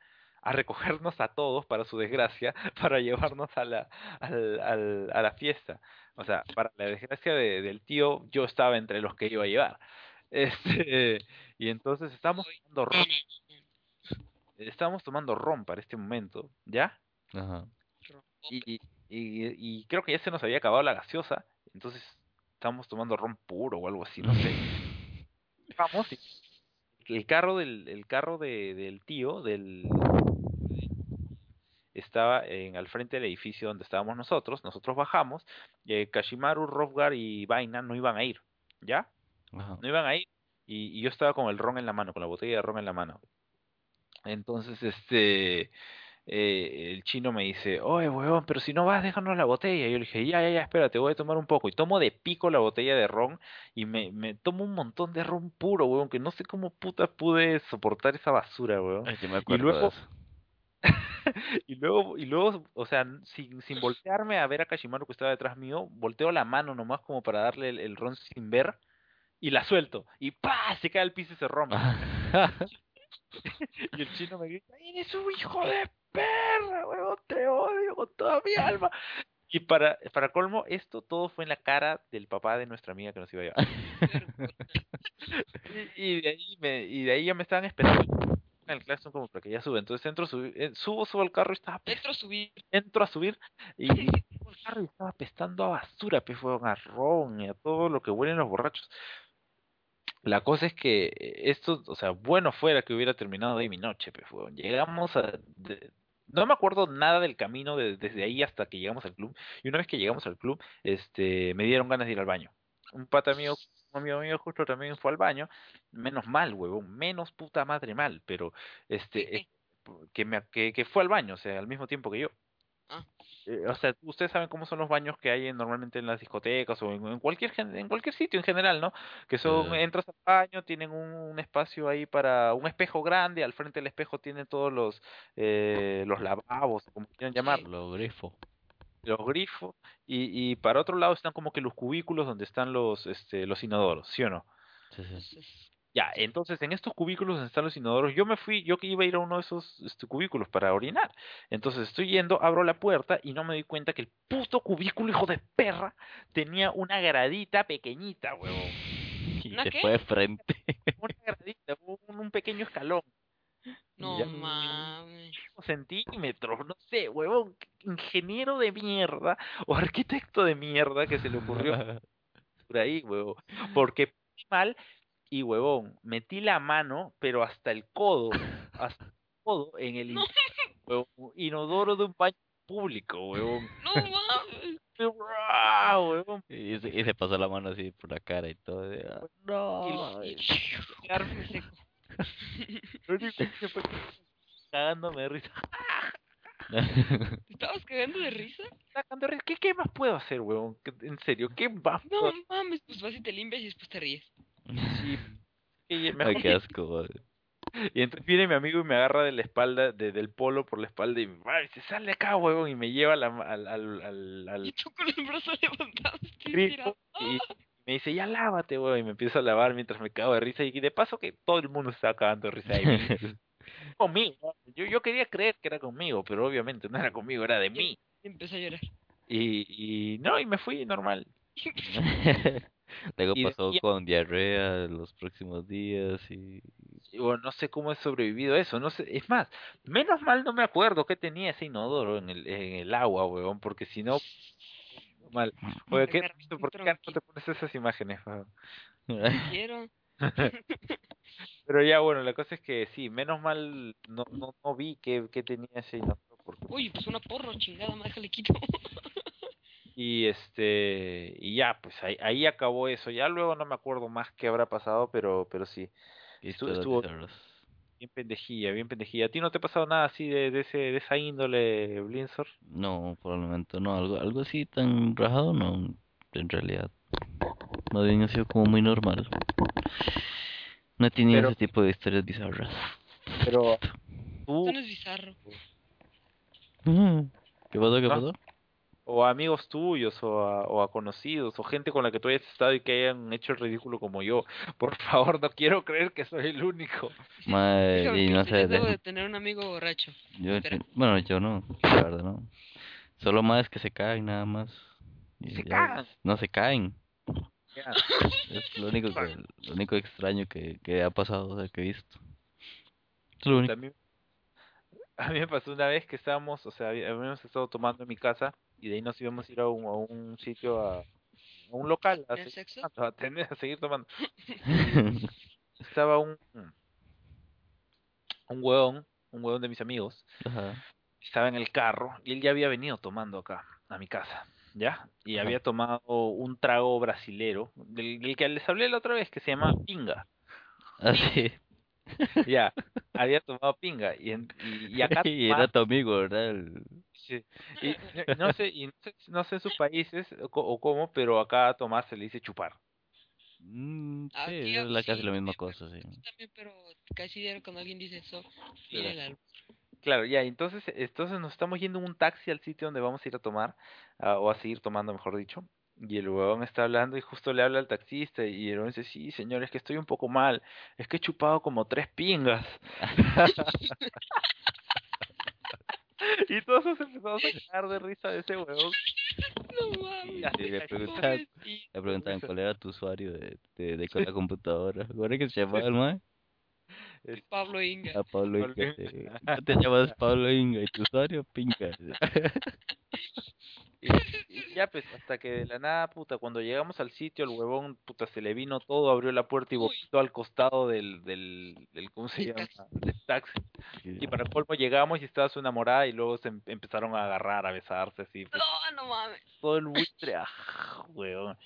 a recogernos a todos, para su desgracia, para llevarnos a la, al, al- a la fiesta. O sea, para la desgracia de- del tío, yo estaba entre los que iba a llevar. Este, y entonces estábamos tomando ron, estábamos tomando ron para este momento, ¿ya? Ajá. Y, y y, y creo que ya se nos había acabado la gaseosa, entonces estábamos tomando ron puro o algo así, no sé. Vamos, y el carro del, el carro de, del tío, del estaba en al frente del edificio donde estábamos nosotros, nosotros bajamos, eh, Kashimaru, Rofgar y Vaina no iban a ir, ¿ya? Ajá. no iban a ir y, y yo estaba con el ron en la mano, con la botella de ron en la mano. Entonces, este, eh, el chino me dice, oye, huevón, pero si no vas, déjanos la botella. Y yo le dije, ya, ya, ya, espérate, voy a tomar un poco. Y tomo de pico la botella de ron y me, me tomo un montón de ron puro, huevón, que no sé cómo puta pude soportar esa basura, huevón. Ay, yo me acuerdo luego- de eso. Y luego, y luego, o sea, sin, sin voltearme a ver a Kashimaru que estaba detrás mío, volteo la mano nomás como para darle el, el ron sin ver y la suelto. Y ¡pa! Se cae al piso y se rompe. Y el chino me grita, eres un hijo de perra, huevón, te odio con toda mi alma. Y para, para colmo, esto todo fue en la cara del papá de nuestra amiga que nos iba a llevar. Y, y de ahí me, y de ahí ya me estaban esperando en el classroom como para que ya sube. Entonces entro, subi- eh, subo, subo al carro y estaba Dentro subir. entro a subir y, al carro y estaba apestando a basura, pues fueron a ron y a todo lo que huelen los borrachos. La cosa es que eh, esto, o sea, bueno fuera que hubiera terminado ahí mi noche, pues weón. Llegamos a de- no me acuerdo nada del camino de- desde ahí hasta que llegamos al club. Y una vez que llegamos al club, este, me dieron ganas de ir al baño. Un pata mío, un amigo mío justo también fue al baño. Menos mal, huevón, menos puta madre mal, pero este, que, me, que, que fue al baño, o sea, al mismo tiempo que yo. Ah. Eh, o sea, ustedes saben cómo son los baños que hay en- normalmente en las discotecas o en, en cualquier gen- en cualquier sitio en general, ¿no? Que son, entras al baño, tienen un, un espacio ahí para un espejo grande, al frente del espejo tienen todos los eh, los lavabos, como quieran llamarlo, Lo grifo. Los grifos, y, y para otro lado están como que los cubículos donde están los este los inodoros, ¿sí o no? Sí, sí. Ya, entonces en estos cubículos donde están los inodoros, yo me fui, yo que iba a ir a uno de esos este, cubículos para orinar. Entonces estoy yendo, abro la puerta y no me doy cuenta que el puto cubículo, hijo de perra, tenía una gradita pequeñita, huevón. Y ¿Una se qué? fue de frente. Una gradita, un, un pequeño escalón. No mames. centímetros, no sé, huevón, ingeniero de mierda o arquitecto de mierda que se le ocurrió por ahí, huevón. Porque mal y, huevón, metí la mano, pero hasta el codo, hasta el codo en el No. huevón, inodoro de un baño público, huevón. No mames. ¡Ah! Y se, y se pasó la mano así por la cara y todo. de, ah, no. Y-. Lo único que fue cagándome de risa. ¿Te estabas cagando de risa? Cagando de risa. ¿Qué, ¿Qué más puedo hacer, huevón? ¿Qué- En serio, ¿qué más puedo No mames, pues vas y te limpias y después te ríes. Sí, Ay, mejor qué asco. güey. Y entonces viene mi amigo y me agarra de la espalda, de- del polo por la espalda y me dice, sale de acá, huevón, y me lleva la al, al, al, al Y tú con el brazo levantado, estirado. y me dice, ya lávate, huevón, y me empiezo a lavar mientras me cago de risa. Y de paso que todo el mundo estaba cagando de risa ahí. conmigo. Yo, yo quería creer que era conmigo, pero obviamente no era conmigo, era de mí. Y empecé a llorar. Y, y no, y me fui normal. Luego Y pasó decía- con diarrea los próximos días y... Y bueno, no sé cómo he sobrevivido a eso, no sé, es más, menos mal no me acuerdo que tenía ese inodoro en el, en el agua, huevón, porque si no, mal. Oye, ¿qué, ¿por qué no te pones esas imágenes? Quiero. Pero ya, bueno, la cosa es que sí, menos mal no, no, no vi que, que tenía ese porque- Uy, pues una porro, chingada, me déjale quito. y este, y ya, pues ahí, ahí acabó eso, ya luego no me acuerdo más qué habrá pasado, pero, pero sí, Estuvo- estuvo-. Bien pendejilla, bien pendejilla. ¿A ti no te ha pasado nada así de, de ese, de esa índole, Blinzor? No, por el momento no, algo, algo así tan rajado no, en realidad. Más bien ha sido como muy normal. No he tenido Pero- ese tipo de historias bizarras. Pero tú, Esto no es bizarro. Ujú. ¿Qué pasó? ¿Qué Ah. pasó? O a amigos tuyos, o a, o a conocidos, o gente con la que tú hayas estado y que hayan hecho el ridículo como yo. Por favor, no quiero creer que soy el único. Déjame y no sé, debo de- tener un amigo borracho. yo, bueno, yo no, la verdad no. Solo más que se caen nada más. Y Se ya. No se caen. Es lo único que, lo único extraño que, que ha pasado, o sea, que he visto. Es lo único. También, a mí me pasó una vez que estábamos, o sea, habí- habíamos estado tomando en mi casa y de ahí nos íbamos a ir a un, a un sitio, a, a un local, a ¿Tener seguir, sexo? tomando, a, tener- a seguir tomando. Estaba un, un huevón, un huevón de mis amigos, Ajá. estaba en el carro y él ya había venido tomando acá, a mi casa, ¿ya? Y Ajá. había tomado un trago brasilero, del, del que les hablé la otra vez, que se llama pinga. Así. Ya, había tomado pinga y, en- y, y acá Y era tu amigo, ¿verdad? El- sí, y no- sé, y no sé, no sé en sus países o, co- o cómo, pero acá a tomar se le dice chupar. Mm, sí, Aquí, es la, casi sí, la misma cosa, sí. Yo también, pero casi cuando alguien dice eso, el albur. Claro, ya, entonces, entonces nos estamos yendo en un taxi al sitio donde vamos a ir a tomar, ah, o a seguir tomando, mejor dicho. Y el huevón está hablando y justo le habla al taxista y el huevón dice, sí, señor, es que estoy un poco mal, es que he chupado como tres pingas. y todos nos empezamos a cagar de risa de ese huevón. No mames. Le preguntaban, le preguntaban cuál era tu usuario de, de, de con la computadora. ¿Cuál es que se llamaba el man? Es- Pablo Inga. A Pablo Pablo Inga. Inga. sí. Tú te llamas Pablo Inga y tu usuario Pinga. Y, y ya pues, hasta que de la nada, puta, cuando llegamos al sitio, el huevón, puta, se le vino todo, abrió la puerta y vomitó al costado del, del, del ¿cómo se llama? Del taxi. Y para colmo llegamos y estaba su enamorada y luego se em- empezaron a agarrar, a besarse, así, pues, No, no mames. todo el buitre, ah, huevón.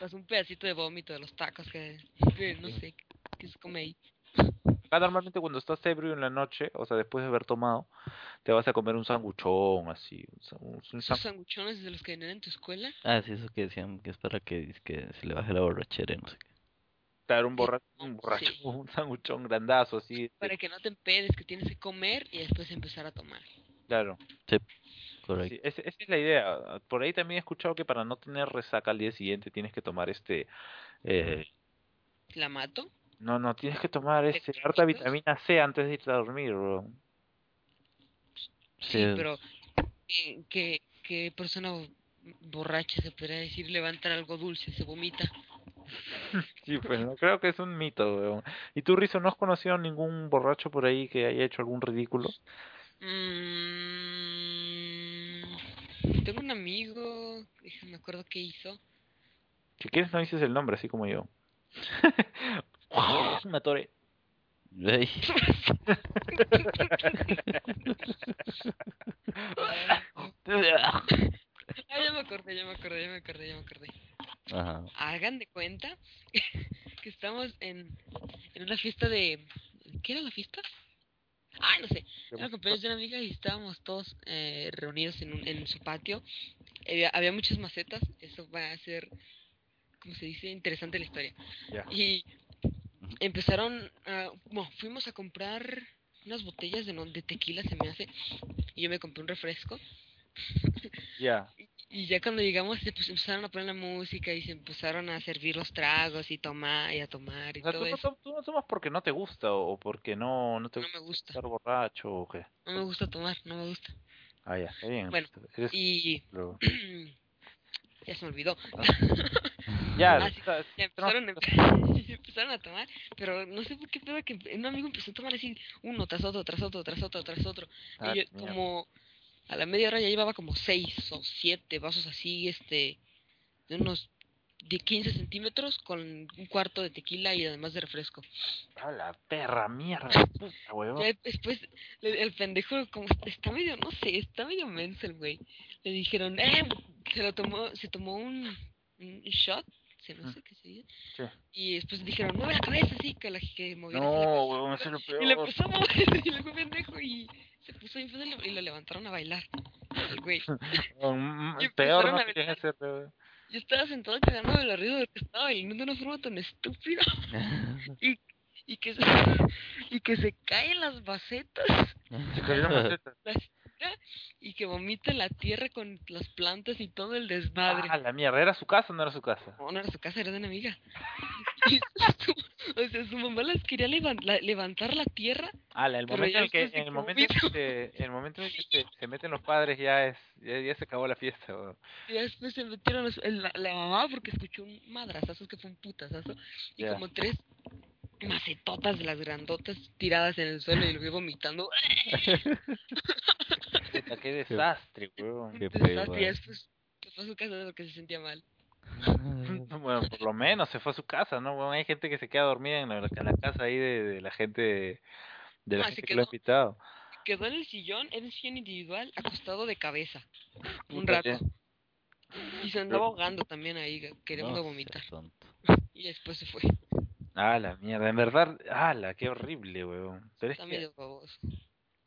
Pues un pedacito de vómito de los tacos que, que no sé, que se come ahí. Acá normalmente cuando estás ebrio en la noche, o sea, después de haber tomado, te vas a comer un sanguchón, así, un, un, un Esos san- sanguchones de los que venden en tu escuela. Ah, sí, eso que decían que es para que, que se le baje la borrachera, no sé qué. claro, un un borracho, sí. un sanguchón grandazo, así, Para que no te empedes, que tienes que comer y después empezar a tomar. claro. Sí, ese- esa es la idea. Por ahí también he escuchado que para no tener resaca al día siguiente tienes que tomar este, eh, ¿La mato? No, no, tienes que tomar este, harta vitamina C antes de irte a dormir, bro. Sí, pero ¿qué, qué, qué persona borracha se podría decir levantar algo dulce, se vomita? Sí, pues no, creo que es un mito, weón. ¿Y tú, Rizo, no has conocido a ningún borracho por ahí que haya hecho algún ridículo? Mm, tengo un amigo, me acuerdo qué hizo. Si quieres no dices el nombre, así como yo. Me atoré. Ah, ya me acordé, ya me acordé, ya me acordé, ya me acordé. Ajá. Hagan de cuenta que estamos en, en una fiesta de... ¿Qué era la fiesta? Ay, no sé. Era el cumpleaños de una amiga y estábamos todos eh, reunidos en, un- en su patio. Eh, había muchas macetas. Eso va a ser, como se dice, interesante la historia. Ya. Y empezaron, a- bueno, fuimos a comprar unas botellas de, no- de tequila, se me hace. Y yo me compré un refresco. Ya. Y ya cuando llegamos, se pues, empezaron a poner la música y se empezaron a servir los tragos y tomar y a tomar y O sea, todo ¿tú, no eso. tom- tú no tomas porque no te gusta o porque no, no te No gusta me gusta, estar borracho o qué? no me gusta tomar, no me gusta. Ah, ya, está bien. Bueno, Eres- Y ya se me olvidó. Ya, Ah, sí, no- empezaron, a- empezaron a tomar, pero no sé por qué pedo que un amigo empezó a tomar así uno tras otro, tras otro, tras otro, tras otro. Ah, y yo mierda. como a la media hora ya llevaba como seis o siete vasos así, este, de unos de 15 centímetros con un cuarto de tequila y además de refresco. A la perra, mierda, puta, huevón. Ya después le- el pendejo como está medio, no sé, está medio menso el güey. Le dijeron, eh, se lo tomó, se tomó un, un shot, sé qué se dice. Sí. Y después dijeron, mueve la cabeza así, que la que la No, huevón, eso es lo Y le peor. empezó a mover y güey pendejo y se puso fácil y lo levantaron a bailar. El güey. Mm, Y Peor no querían hacer, huevón. Yo estaba sentado cagando de la risa de que estaba bailando de una forma tan estúpida y que se, y que se caen las bacetas Se maceta. las y que vomita la tierra con las plantas y todo el desmadre. Ah, la mierda, ¿era su casa o no era su casa? No, no era su casa, era de una amiga. O sea, su mamá las quería levan- la- levantar la tierra Ah, la- el momento en el que, en el momento en que se, el momento en que se, se meten los padres ya es, ya, ya se acabó la fiesta, huevón. y ya después se metieron los- la, la mamá porque escuchó un madrazazo que fue un putazazo y como tres macetotas de las grandotas tiradas en el suelo y lo vomitando. Ah, qué desastre, weón. Qué ya eh. después se fue a su casa porque se sentía mal. Bueno, por lo menos se fue a su casa, ¿no? Bueno, hay gente que se queda dormida en la, en la casa ahí de, de la gente, de, de la Ah, gente que lo ha quedó. invitado. Quedó en el sillón, en un sillón individual, acostado de cabeza. Un rato. Y se andaba ahogando también ahí, queriendo No vomitar. Y después se fue. Ah, la mierda, en verdad, ala, qué horrible, weón. Pero es Está que, medio baboso.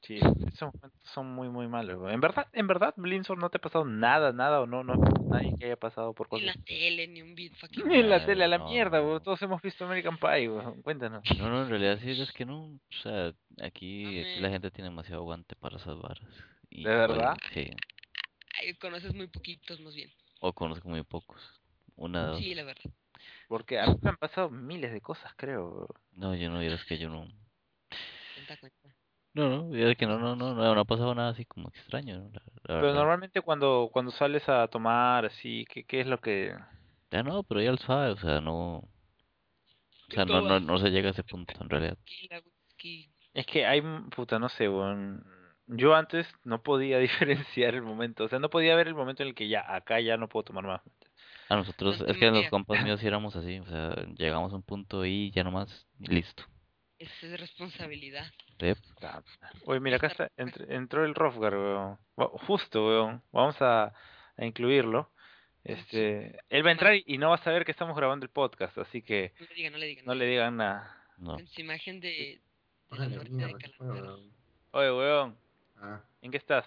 Sí, esos momentos son muy, muy malos, weón. En verdad, en verdad, Blinzor, ¿no te ha pasado nada, nada o no? No hay nadie que haya pasado por Ni en cosas. la tele, ni un beat fucking. Ni en la tele, a la no, mierda, weón. Todos hemos visto American Pie, weón. Cuéntanos. No, no, en realidad sí, es que no. O sea, aquí, aquí la gente tiene demasiado aguante para esas varas. Y, ¿De verdad? pues, sí. Ay, conoces muy poquitos más bien. O conozco muy pocos. Una, dos. Sí, la verdad. Porque a mí me han pasado miles de cosas, creo. No, yo no, vieras que yo no. Cuenta, cuenta. No, no, vieras que no, no, no, no, no ha pasado nada así como extraño, ¿no? La, la Pero verdad. normalmente cuando, cuando sales a tomar, así, ¿qué, qué es lo que...? Ya no, pero ya lo sabe, o sea, no. O sea, no, no, no se llega a ese punto en realidad. Es que hay, m- puta, no sé, weón. Yo antes no podía diferenciar el momento, o sea, no podía ver el momento en el que ya, acá ya no puedo tomar más. A nosotros, es que los María. compas míos sí éramos así, o sea, llegamos a un punto y ya nomás, listo. Esa es responsabilidad. Yep. Oye, mira, acá está, entr- entró el Rofgar, weón. Justo, weón. Vamos a, a incluirlo. Este, él va a entrar y, no va a saber que estamos grabando el podcast, así que No le digan, no le digan. no le digan nada. No. En su imagen de, de la de. Oye, weón, Ah, ¿en qué estás?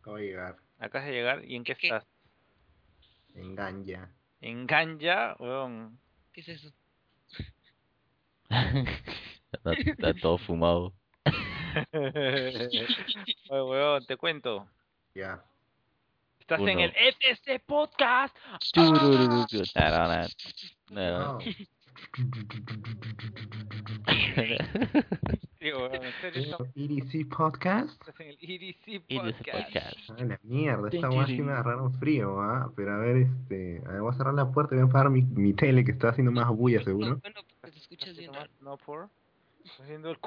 acabo de llegar. Acabas de llegar y ¿en qué ¿Qué? estás? En Ganja. En Ganja, weón. ¿Qué es eso? Está, está todo fumado. Oye, weón, te cuento. Ya. Estás en Uno. el FS Podcast. Turururu, tarara. No. No. Weón, en serio, EDC Podcast. estás en el EDC ese Podcast. podcast. Ah, la mierda, esta weá sí me agarraron frío, ¿ah? Pero a ver, este. A ver, voy a cerrar la puerta y voy a apagar mi, mi tele que está haciendo más bulla, No, seguro. bueno, porque te escuchas ¿Estás bien No por. Estás haciendo el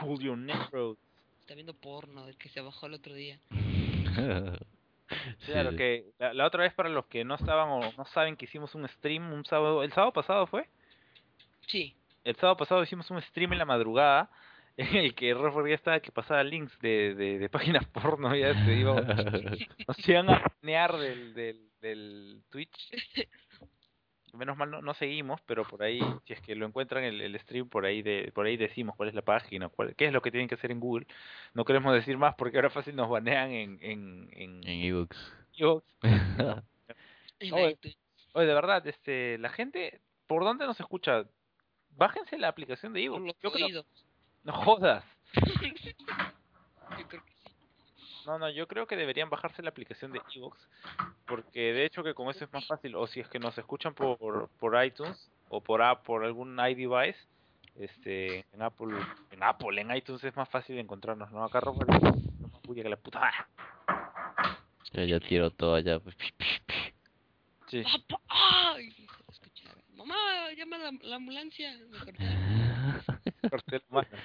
Necro. Está viendo porno, el que se bajó el otro día. Claro que la, la otra vez para los que no estaban o no saben que hicimos un stream un sábado, el sábado pasado fue, Sí. el sábado pasado hicimos un stream en la madrugada en el que Rofer ya estaba que pasaba links de, de, de páginas porno ya se iba, nos iban a banear del, del, del Twitch. Menos mal no, no seguimos, pero por ahí, si es que lo encuentran el, el stream, por ahí de, por ahí decimos cuál es la página, cuál, qué es lo que tienen que hacer en Google. No queremos decir más porque ahora fácil nos banean en, en, en, En ebooks. Oye. de verdad, este, la gente, ¿por dónde nos escucha? Bájense la aplicación de Yo creo, oídos. no jodas. Yo creo. No, no, yo creo que deberían bajarse la aplicación de Evox, porque de hecho que con eso es más fácil. O si es que nos escuchan por, por iTunes o por app, por algún iDevice, este, en Apple, en Apple, en iTunes es más fácil encontrarnos, ¿no? Acá Rafa no más bulla que la puta. madre. Ya, ya tiro todo allá. pues. Sí. ¡Ah, ¡Ay! Mamá, llama la, la ambulancia. Me cortaron. corté la mano.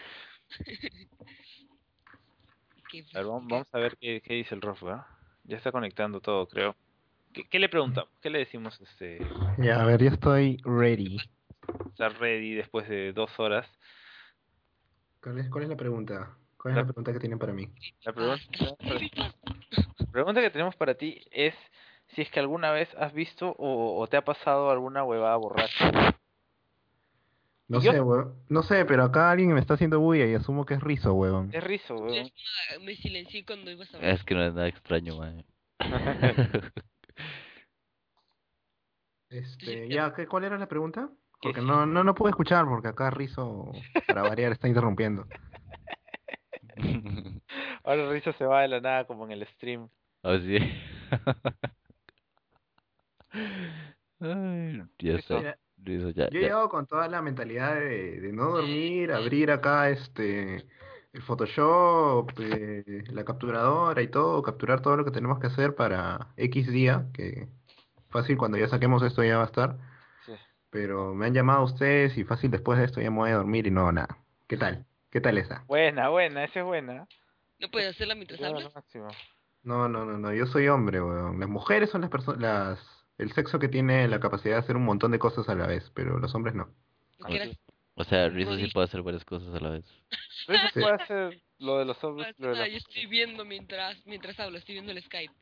Qué A ver, vamos, qué- vamos a ver qué, qué dice el. ¿ah? Ya está conectando todo, creo. ¿Qué, qué le preguntamos? ¿Qué le decimos? Este, Ya, a ver, ya estoy ready. estar ready después de dos horas. ¿Cuál es, cuál es la pregunta? ¿Cuál es La- la pregunta que tienen para mí? La pregunta, Ah, la pregunta que tenemos para ti es si es que alguna vez has visto o, o te ha pasado alguna huevada borracha. No ¿Yo? sé, weón. No sé, pero acá alguien me está haciendo bulla y asumo que es rizo, weón. Es rizo, weón. Me silencié cuando ibas a hablar. Es que no es nada extraño, man. Este, ya, ¿qué, ¿cuál era la pregunta? Que Porque no, no, no puedo escuchar porque acá Rizo, para variar, está interrumpiendo. Ahora Rizo se va de la nada como en el stream. Así. Ay, ya está. Mira, Eso ya, Yo he llegado con toda la mentalidad de, de no dormir, abrir acá este el Photoshop, eh, la capturadora y todo, capturar todo lo que tenemos que hacer para X día, que fácil cuando ya saquemos esto ya va a estar. Sí. Pero me han llamado ustedes y fácil después de esto ya me voy a dormir y no, nada. ¿Qué tal? ¿Qué tal esa? Buena, buena, esa es buena. ¿No puedes hacerla mientras hablas? No, no, no, no, yo soy hombre, weón. Las mujeres son las personas, las, el sexo que tiene la capacidad de hacer un montón de cosas a la vez, pero los hombres no. ¿No que eras- O sea, Rizzo sí puede hacer varias cosas a la vez. Eso Sí. puede hacer lo de los hombres. lo de yo estoy viendo mientras mientras hablo, estoy viendo el Skype.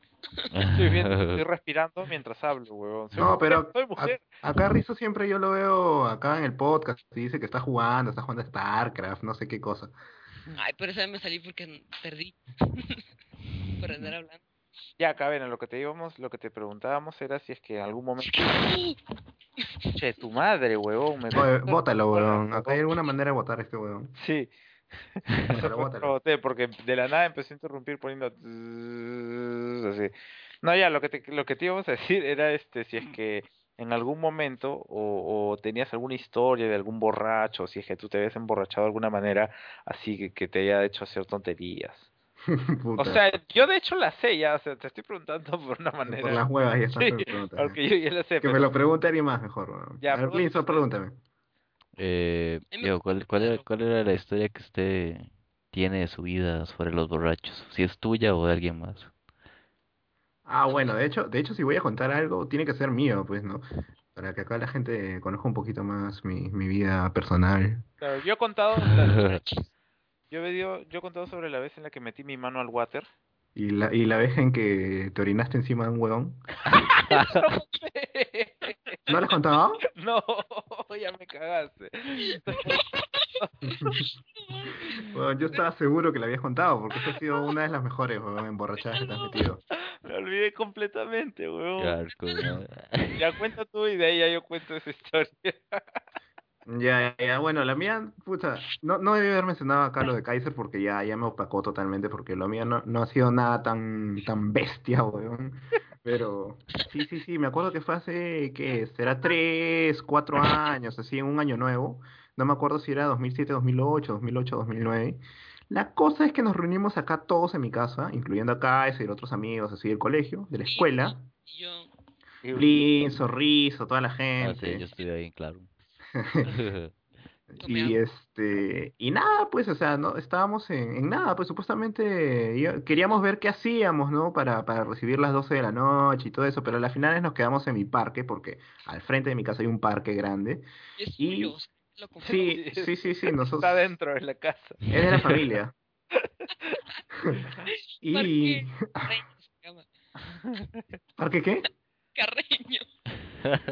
Estoy, viendo, estoy respirando mientras hablo, huevón. Soy No, mujer, pero soy a- mujer. acá Rizzo siempre yo lo veo acá en el podcast y dice que está jugando, está jugando a StarCraft, no sé qué cosa. Ay, pero esa vez me salí porque perdí. Por andar hablando. Ya, acá ven, lo que te íbamos, lo que te preguntábamos era si es que en algún momento. Che, tu madre, huevón. Me Oye, bótalo, weón. Acá hay huevón. alguna manera de votar a este weón. Sí. Después bótalo. porque de la nada empecé a interrumpir poniendo así. No, ya, lo que te, lo que te íbamos a decir era este, si es que en algún momento o, o tenías alguna historia de algún borracho, si es que tú te habías emborrachado de alguna manera así que, que te haya hecho hacer tonterías. O sea, yo de hecho la sé ya, o sea, te estoy preguntando por una Por manera. las huevas ya están Sí, preguntas. porque yo ya la sé, Que me lo pregunte alguien más mejor. Ya, a ver, usted. pregúntame. Eh, ¿cuál, cuál era, cuál era la historia que usted tiene de su vida sobre los borrachos? Si es tuya o de alguien más. Ah, bueno, de hecho, de hecho, si voy a contar algo, tiene que ser mío, pues, ¿no? Para que acá la gente conozca un poquito más mi, mi vida personal. claro, yo he contado, yo he, yo he contado sobre la vez en la que metí mi mano al water. Y la, y la vez en que te orinaste encima de un huevón. ¿No les contaba? No, ya me cagaste. Bueno, yo estaba seguro que la habías contado, porque esa ha sido una de las mejores, huevón, emborrachadas que te has metido. Me olvidé completamente, Qué weón. asco, ¿no? Ya cuenta tú y de ahí ya yo cuento esa historia. Ya, ya, bueno, la mía, puta, no, no debí haber mencionado acá lo de Kaiser porque ya, ya me opacó totalmente, porque lo mío no, no ha sido nada tan, tan bestia, weón. Pero sí, sí, sí, me acuerdo que fue hace, ¿qué? Será tres, cuatro años, así, en un año nuevo. No me acuerdo si era 2007, 2008, 2008, 2009. La cosa es que nos reunimos acá todos en mi casa, incluyendo a Kaiser y otros amigos así del colegio, de la escuela. Y yo, Linzo, Rizo, toda la Ah, sí, gente. yo estuve ahí, claro. Y este, y nada, pues, o sea, no, estábamos en, en nada, pues supuestamente yo- queríamos ver qué hacíamos, ¿no? Para, para recibir las 12 de la noche y todo eso, pero a las finales nos quedamos en mi parque, porque al frente de mi casa hay un parque grande. es y- lo. Sí, sí, sí, sí, nosotros, Está dentro de la casa. es de la familia. Y, Parque Carreño se llama. ¿parque qué? Carreño.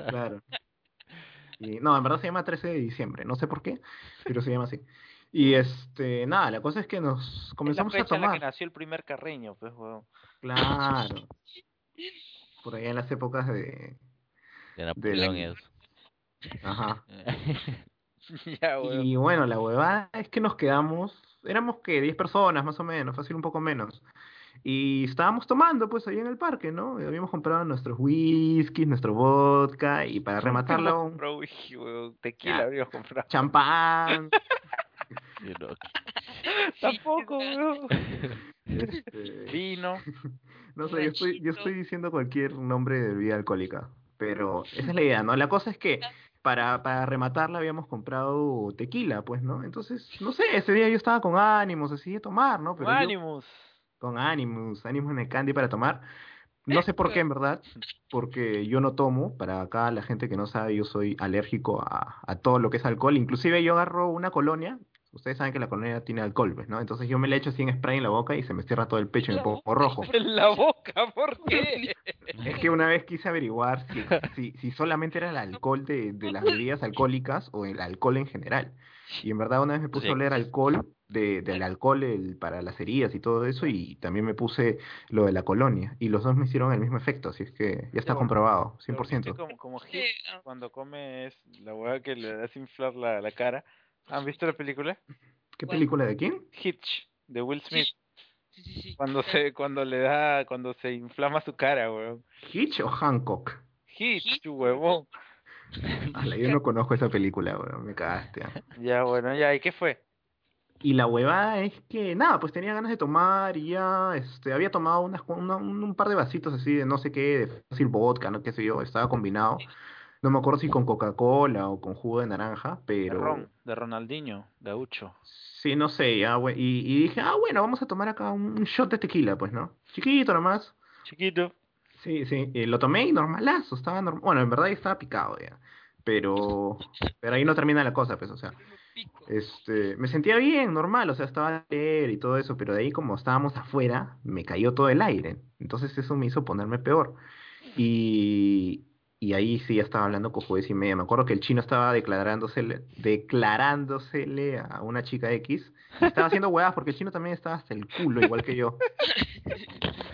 Claro. Y, no, en verdad se llama 13 de diciembre, no sé por qué, pero se llama así. Y este, nada, la cosa es que nos Es la comenzamos a fecha en la que tomar. nació el primer carreño, pues, weón. Claro. Por allá en las épocas de... De Napoleón la- eso. Ajá. ya, weón. Y bueno, la huevada es que nos quedamos, éramos que 10 personas más o menos, fácil un poco menos. Y estábamos tomando pues ahí en el parque, ¿no? Y habíamos comprado nuestros whiskies, nuestro vodka y para rematarlo un. Tequila Ya. habríamos comprado. champán. Tampoco, weón. este, Vino. No sé, yo estoy, yo estoy diciendo cualquier nombre de bebida alcohólica, pero esa es la idea, ¿no? La cosa es que para, para rematarla habíamos comprado tequila, pues, ¿no? Entonces, no sé, ese día yo estaba con ánimos así de tomar, ¿no? Pero yo- Animus. Con ánimos, ánimos en el candy para tomar. No sé por qué, en verdad, porque yo no tomo, para acá la gente que no sabe, yo soy alérgico a, a todo lo que es alcohol, inclusive yo agarro una colonia, ustedes saben que la colonia tiene alcohol, pues, ¿no? Entonces yo me le echo así en spray en la boca y se me cierra todo el pecho y me La pongo rojo. En la boca, ¿por qué? Es que una vez quise averiguar si, si, si solamente era el alcohol de, de las bebidas alcohólicas o el alcohol en general. Y en verdad una vez me puse a Sí. oler alcohol, de, del alcohol el, para las heridas y todo eso, y también me puse lo de la colonia. Y los dos me hicieron el mismo efecto, así es que ya está comprobado, Lo viste 100%. Como, como Hit, Eh, ah, cuando come es la hueá que le hace inflar la, la cara. ¿Han visto la película? ¿Qué película de quién? Hitch, de Will Smith. sí, sí, sí. Cuando se, cuando le da, cuando se inflama su cara, weón. ¿Hitch o Hancock? Hitch, Hitch, tu huevón. Yo no conozco esa película, weón, me cagaste. ah. Ya, bueno, ya, ¿y qué fue? Y la huevada es que, nada, pues tenía ganas de tomar y ya, este, había tomado unas, una- un, par de vasitos así de no sé qué, de fácil vodka, no qué sé yo, estaba combinado. No me acuerdo si con Coca-Cola o con jugo de naranja, De pero Ron, de Ronaldinho, Gaucho. sí, no sé, ya. Y, y dije, ah, bueno, vamos a tomar acá un, shot de tequila, pues, ¿no? Chiquito nomás. Chiquito. Sí, sí, eh, lo tomé y normalazo, estaba normal. Bueno, en verdad estaba picado ya. Pero, pero ahí no termina la cosa, pues, o sea. Este, me sentía bien, normal, o sea, estaba a leer y todo eso, pero de ahí como estábamos afuera, me cayó todo el aire. Entonces eso me hizo ponerme peor. Y, y ahí sí ya estaba hablando con juez y media. Me acuerdo que el chino estaba declarándosele, declarándosele a una chica X. Estaba haciendo huevadas porque el chino también estaba hasta el culo, igual que yo.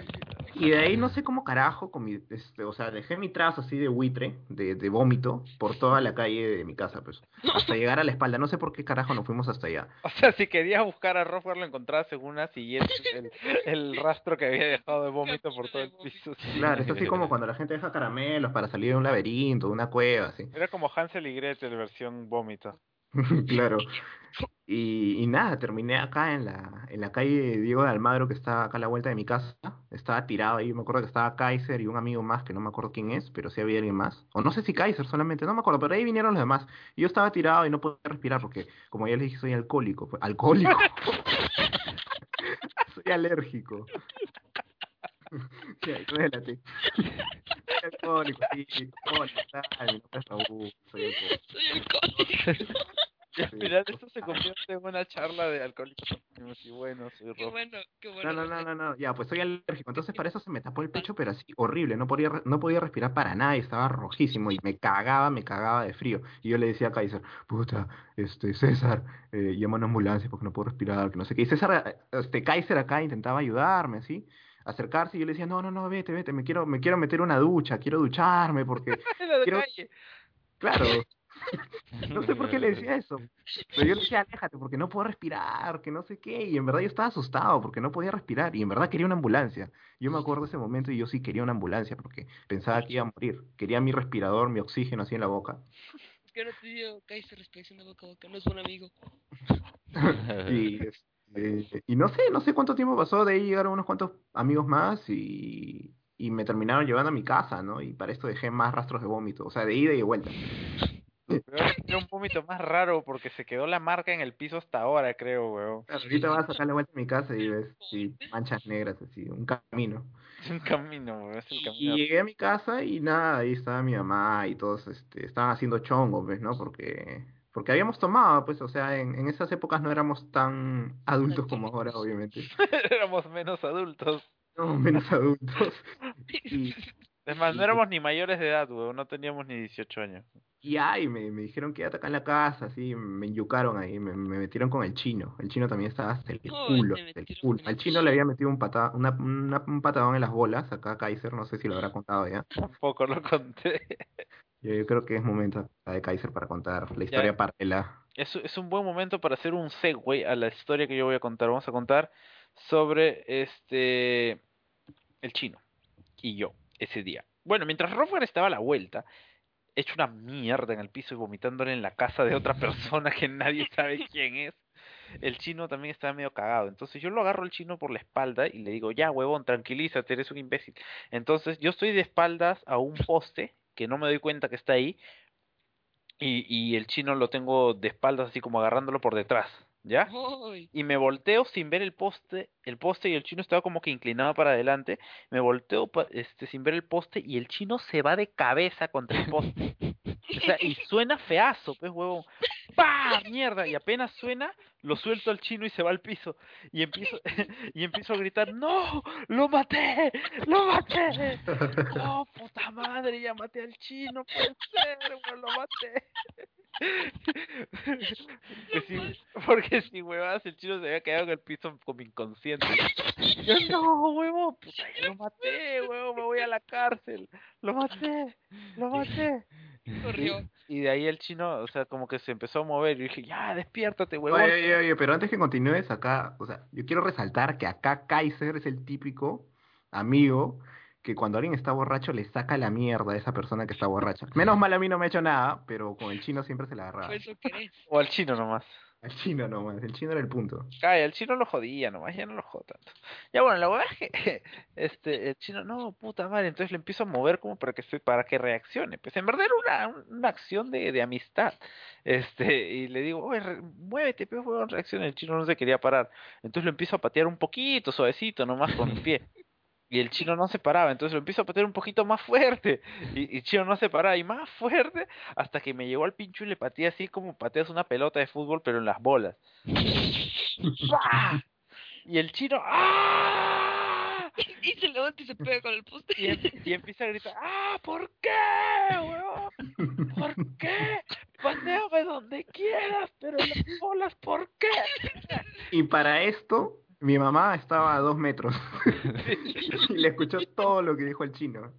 Y de ahí no sé cómo carajo, con mi, este, o sea, dejé mi trazo así de buitre, de, de vómito, por toda la calle de mi casa, pues, hasta llegar a la espalda. No sé por qué carajo nos fuimos hasta allá. O sea, si querías buscar a Rothgar lo encontrabas según una siguiente el, el rastro que había dejado de vómito por todo el piso. sí. Claro, es así como cuando la gente deja caramelos para salir de un laberinto, de una cueva, así. Era como Hansel y Gretel versión vómito. Claro. Y, y nada, terminé acá en la, en la calle Diego de Almagro, que está acá a la vuelta de mi casa. Estaba tirado ahí, me acuerdo que estaba Kaiser y un amigo más, que no me acuerdo quién es, pero sí había alguien más. O no sé si Kaiser solamente, no me acuerdo, pero ahí vinieron los demás. Y yo estaba tirado y no podía respirar porque, como ya les dije, soy alcohólico. pues, ¿Alcohólico? soy alérgico. Ya, duélate. Soy alcohólico, sí. Hola, tal, mi nombre es Raúl, soy alcohólico. Soy alcohólico. Y al final esto se convierte en una charla de alcohólicos anónimos y bueno, soy Qué bueno, qué bueno. No, no, no, no, no, ya, pues soy alérgico. Entonces para eso se me tapó el pecho, pero así horrible. No podía, re- no podía respirar para nada y estaba rojísimo y me cagaba, me cagaba de frío. Y yo le decía a Kaiser, puta, este, César, eh, llama a una ambulancia porque no puedo respirar, que no sé qué. Y César, eh, este, Kaiser acá intentaba ayudarme, ¿sí? Acercarse y yo le decía, no, no, no, vete, vete, me quiero, me quiero meter una ducha, quiero ducharme porque, la Quiero- calle. claro, no sé por qué le decía eso. Pero yo le decía, aléjate porque no puedo respirar, que no sé qué. Y en verdad yo estaba asustado porque no podía respirar. Y en verdad quería una ambulancia. Yo me acuerdo de ese momento y yo sí quería una ambulancia porque pensaba que iba a morir. Quería mi respirador, mi oxígeno así en la boca. Es que no te dio Kaiser respiración de boca a boca, no es buen amigo. Y, este, y no sé, no sé cuánto tiempo pasó. De ahí llegaron unos cuantos amigos más y, y me terminaron llevando a mi casa, ¿no? Y para esto dejé más rastros de vómito. O sea, de ida y de vuelta. Pero un vómito más raro porque se quedó la marca en el piso hasta ahora, creo, weón. Ahorita vas a sacar la vuelta a mi casa y ves sí, manchas negras así, un camino. Es un camino, weón. Es el Y camino. llegué a mi casa y nada, ahí estaba mi mamá y todos este, estaban haciendo chongo, pues, ¿no? Porque, porque habíamos tomado, pues, o sea, en, en esas épocas no éramos tan adultos como ahora, obviamente. Éramos menos adultos. Éramos menos adultos. Y, Es más, no éramos ni mayores de edad, weón. No teníamos ni 18 años. y ay, me, me dijeron que acá en la casa, así, me enyucaron ahí, me, me metieron con el chino. El chino también estaba hasta el culo, hasta el culo. Al chino le había metido un, pata, una, una- un patadón en las bolas, acá Kaiser, no sé si lo habrá contado ya. Tampoco lo conté. Yo, yo creo que es momento de Kaiser para contar la historia paralela. Es, es un buen momento para hacer un segue a la historia que yo voy a contar. Vamos a contar sobre este el chino y yo ese día. Bueno, mientras Rothgar estaba a la vuelta, hecho una mierda en el piso y vomitándole en la casa de otra persona que nadie sabe quién es, el chino también estaba medio cagado. Entonces yo lo agarro al chino por la espalda y le digo, ya huevón, tranquilízate, eres un imbécil. Entonces yo estoy de espaldas a un poste que no me doy cuenta que está ahí y, y el chino lo tengo de espaldas así como agarrándolo por detrás, ¿ya? Y me volteo sin ver el poste, el poste y el chino estaba como que inclinado para adelante, me volteo este sin ver el poste y el chino se va de cabeza contra el poste. O sea, y suena feazo, pues huevón. ¡Pah! Mierda, y apenas suena, lo suelto al chino y se va al piso. Y empiezo y empiezo a gritar, "No, lo maté, lo maté." Oh, puta madre, ya maté al chino, puede ser, weón, lo maté. Porque si, porque el chino se había quedado en el piso como inconsciente. Yo no, huevo, puta, lo maté, huevo, me voy a la cárcel. Lo maté, lo maté. corrió. Y de ahí el chino, o sea, como que se empezó a mover. Y dije, ya, despiértate, huevón. Oye, oye, oye, pero antes que continúes acá, o sea, yo quiero resaltar que acá Kaiser es el típico amigo que cuando alguien está borracho le saca la mierda a esa persona que está borracha. Menos mal a mí no me ha hecho nada, pero con el chino siempre se la agarraba. O al chino nomás. Al chino nomás, el chino era el punto. Calla, el chino lo jodía nomás, ya no lo jodo tanto. Ya bueno, la verdad es que este, el chino, no, puta madre, entonces le empiezo a mover como para que para que reaccione. Pues en verdad era una, una acción de, de amistad. Este, y le digo, oye, re- muévete, pues weón, reacciona. El chino no se quería parar. Entonces lo empiezo a patear un poquito, suavecito, nomás con el pie. Y el chino no se paraba, entonces lo empiezo a patear un poquito más fuerte. Y, y el chino no se paraba, y más fuerte, hasta que me llegó al pincho y le pateé así como pateas una pelota de fútbol, pero en las bolas. ¡Pah! Y el chino, ¡ah! Y se levanta y se pega con el poste. Y, em- y empieza a gritar, ¡ah! ¿Por qué, weón? ¿Por qué? Pateame donde quieras, pero en las bolas, ¿por qué? Y para esto, mi mamá estaba a dos metros y le escuchó todo lo que dijo el chino.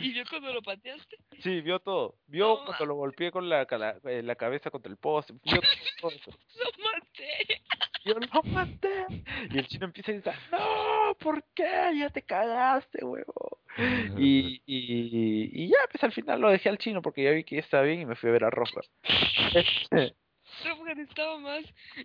Y yo cuando lo pateaste, Sí, vio todo. Vio No cuando lo golpeé con la, cala- eh, la cabeza contra el poste. Vio todo eso. lo maté. Yo lo maté. Y el chino empieza a gritar, no, ¿por qué? Ya te cagaste, huevo. Y, y, y ya, pues al final lo dejé al chino porque ya vi que ya estaba bien y me fui a ver a Rofa. Rofgan estaba más,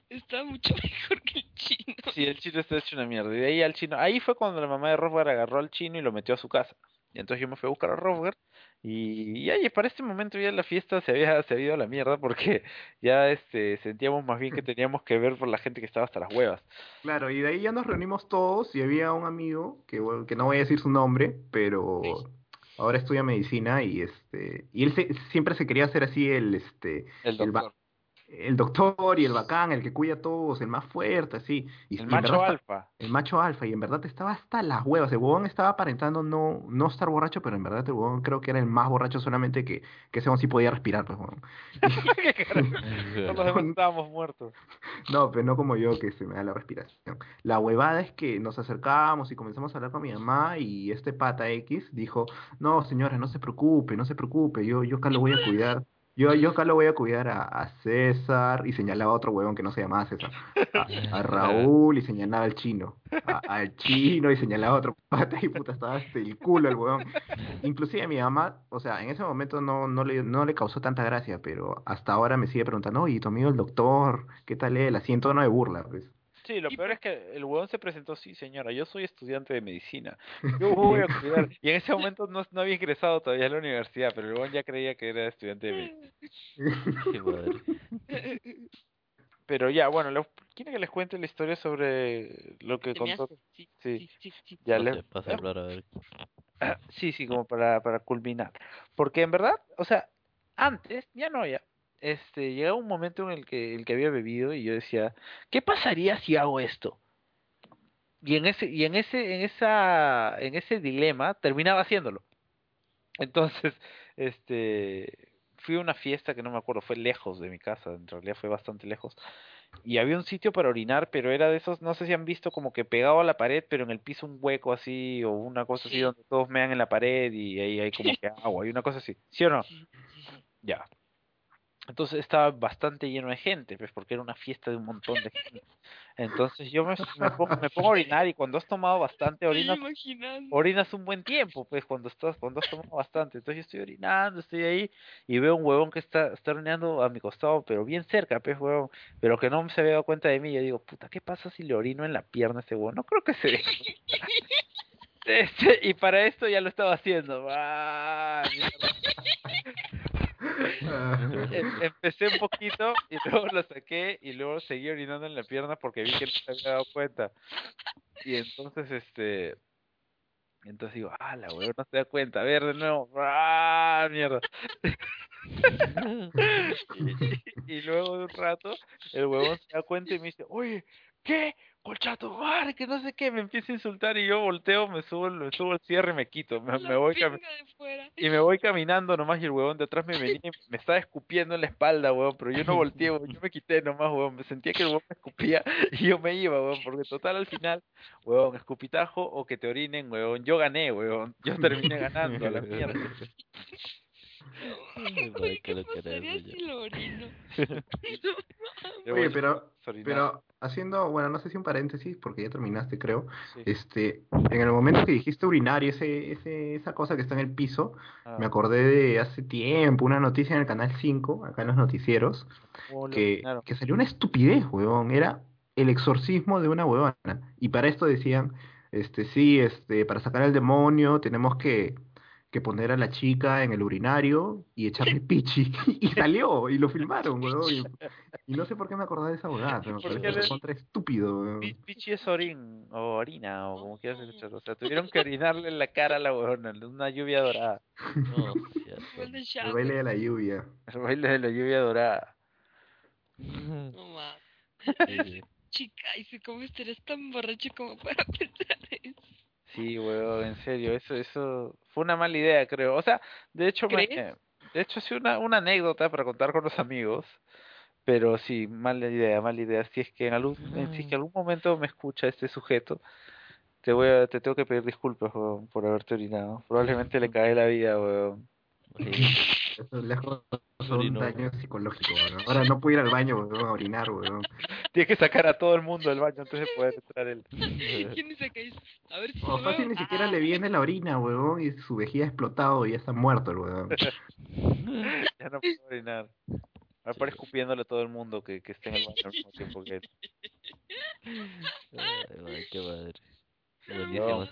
estaba mucho mejor que el chino. Sí, el chino está hecho una mierda. Y de ahí al chino, ahí fue cuando la mamá de Rofgar agarró al chino y lo metió a su casa. Y entonces yo me fui a buscar a Rofgar. Y, y ahí, para este momento ya la fiesta se había, se había ido a la mierda porque ya este sentíamos más bien que teníamos que ver por la gente que estaba hasta las huevas. Claro, y de ahí ya nos reunimos todos y había un amigo, que, bueno, que no voy a decir su nombre, pero ahora estudia medicina y este y él se- siempre se quería hacer así el este El El ba-. El doctor y el bacán, el que cuida a todos, el más fuerte, así. Y, El macho verdad alfa. el macho alfa, y en verdad estaba hasta las huevas. El huevón estaba aparentando no, no estar borracho, pero en verdad el huevón creo que era el más borracho solamente que, que ese sí podía respirar, pues huevón. Todos estábamos muertos. No, pero no como yo que se me da la respiración. La huevada es que nos acercábamos y comenzamos a hablar con mi mamá y este pata X dijo, no señora, no se preocupe, no se preocupe, yo, yo acá lo voy a cuidar. Yo, yo acá lo voy a cuidar a, a César y señalaba a otro huevón que no se llamaba César. A, a Raúl y señalaba al chino. Al chino y señalaba a otro pata y puta estaba hasta el culo el huevón. Inclusive a mi mamá, o sea, en ese momento no, no le, no le causó tanta gracia, pero hasta ahora me sigue preguntando, oye, tu amigo el doctor, ¿qué tal él? Así en tono de burla, pues. Sí, lo Y peor es que el huevón se presentó, sí, señora, yo soy estudiante de medicina. Yo voy a cuidar. Y en ese momento no, no había ingresado todavía a la universidad, pero el huevón ya creía que era estudiante de medicina. Madre. Pero ya, bueno, le- ¿quiere que les cuente la historia sobre lo que contó? Sí, Sí. sí, sí, sí. Ya Pase, le- pase a hablar a ver. Sí, sí, como para, para culminar. Porque en verdad, o sea, antes, ya no, ya, este, llegaba un momento en el que, el que había bebido y yo decía, ¿qué pasaría si hago esto? Y en ese, y en ese, en esa, en ese dilema terminaba haciéndolo. Entonces, este, fui a una fiesta que no me acuerdo, fue lejos de mi casa, en realidad fue bastante lejos. Y había un sitio para orinar, pero era de esos, no sé si han visto como que pegado a la pared, pero en el piso un hueco así, o una cosa así Sí. donde todos mean en la pared y ahí hay como que agua, hay una cosa así. ¿Sí o no? Ya. Entonces estaba bastante lleno de gente, pues porque era una fiesta de un montón de gente. Entonces yo me, me pongo, me pongo a orinar y cuando has tomado bastante, orinas, orinas un buen tiempo, pues cuando estás, cuando has tomado bastante. Entonces yo estoy orinando, estoy ahí y veo un huevón que está, está orinando a mi costado, pero bien cerca, pues huevón, pero que no se había dado cuenta de mí. Yo digo, puta, ¿qué pasa si le orino en la pierna a ese huevón? No creo que se dé. Este, y para esto ya lo estaba haciendo. Ah, empecé un poquito y luego lo saqué y luego seguí orinando en la pierna porque vi que no se había dado cuenta. Y entonces, este, entonces digo, ah, la weón no se da cuenta, a ver de nuevo, ah, mierda. y, y luego de un rato, el huevón se da cuenta y me dice, oye, ¿qué? Colchato, madre, que no sé qué, me empieza a insultar y yo volteo, me subo, el- me subo el cierre y me quito, me, me voy y me voy caminando nomás y el huevón de atrás me venía y me estaba escupiendo en la espalda, huevón, pero yo no volteé, huevón, yo me quité nomás, huevón, me sentía que el huevón me escupía y yo me iba, huevón, porque total al final, huevón, escupitajo o que te orinen, huevón, yo gané, huevón, yo terminé ganando a la mierda. Güey, ¿qué pasaría si lo orino? Oye, pero, pero haciendo, bueno, no sé si un paréntesis, porque ya terminaste, creo. Sí. Este, en el momento que dijiste urinario, ese, ese, esa cosa que está en el piso, Ah, me acordé de hace tiempo, una noticia en el canal 5, acá en los noticieros, ¿cómo lo que, que salió una estupidez, huevón. Era el exorcismo de una huevona. Y para esto decían, este, sí, este, para sacar al demonio tenemos que, que poner a la chica en el urinario y echarle pichi. Y salió, y lo filmaron, huevón. Y, y no sé por qué me acordaba de esa huevada, pero me ¿Por qué parece contra estúpido. Pi- Pichi es orin, o orina, o como quieras escucharlo. O sea, tuvieron que orinarle en la cara a la huevona, una lluvia dorada. No, Golden El baile de la lluvia. El baile de la lluvia dorada. No Chica, y si cómo estarías tan borracho como para pensar eso. Sí, huevón, en serio, eso, eso fue una mala idea, creo. O sea, de hecho, me- ¿Crees? de hecho, sí una, una anécdota para contar con los amigos, pero sí, mala idea, mala idea. Si es que en algún, en- si es que en algún momento me escucha este sujeto, te voy a, te tengo que pedir disculpas, huevón, por haberte orinado. Probablemente le cae la vida. Sí. Eso es lejos de un Orinó. daño psicológico, huevón. Ahora no puedo ir al baño, huevón, a orinar, huevón. Tienes que sacar a todo el mundo del baño antes de poder entrar él. ¿Quién dice que es? A ver si O fácil veo. ni siquiera Ah, le viene la orina, huevón, y su vejiga ha explotado y ya está muerto el huevón. Ya no puedo orinar. Va a estar Sí. escupiéndole a todo el mundo que, que esté en el baño al mismo tiempo que él. Ay, qué madre. Buenísimo.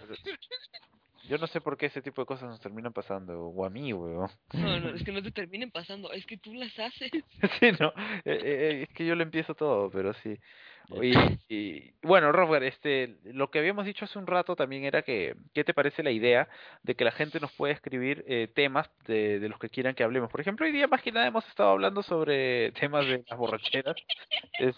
Yo no sé por qué ese tipo de cosas nos terminan pasando, o a mí, weón. No, no, es que no te terminen pasando, es que tú las haces. Sí, no, eh, eh, es que yo lo empiezo todo, pero sí. Y, y bueno, Robert, este, lo que habíamos dicho hace un rato también era que, ¿qué te parece la idea de que la gente nos pueda escribir eh, temas de, de los que quieran que hablemos? Por ejemplo, hoy día más que nada hemos estado hablando sobre temas de las borracheras es-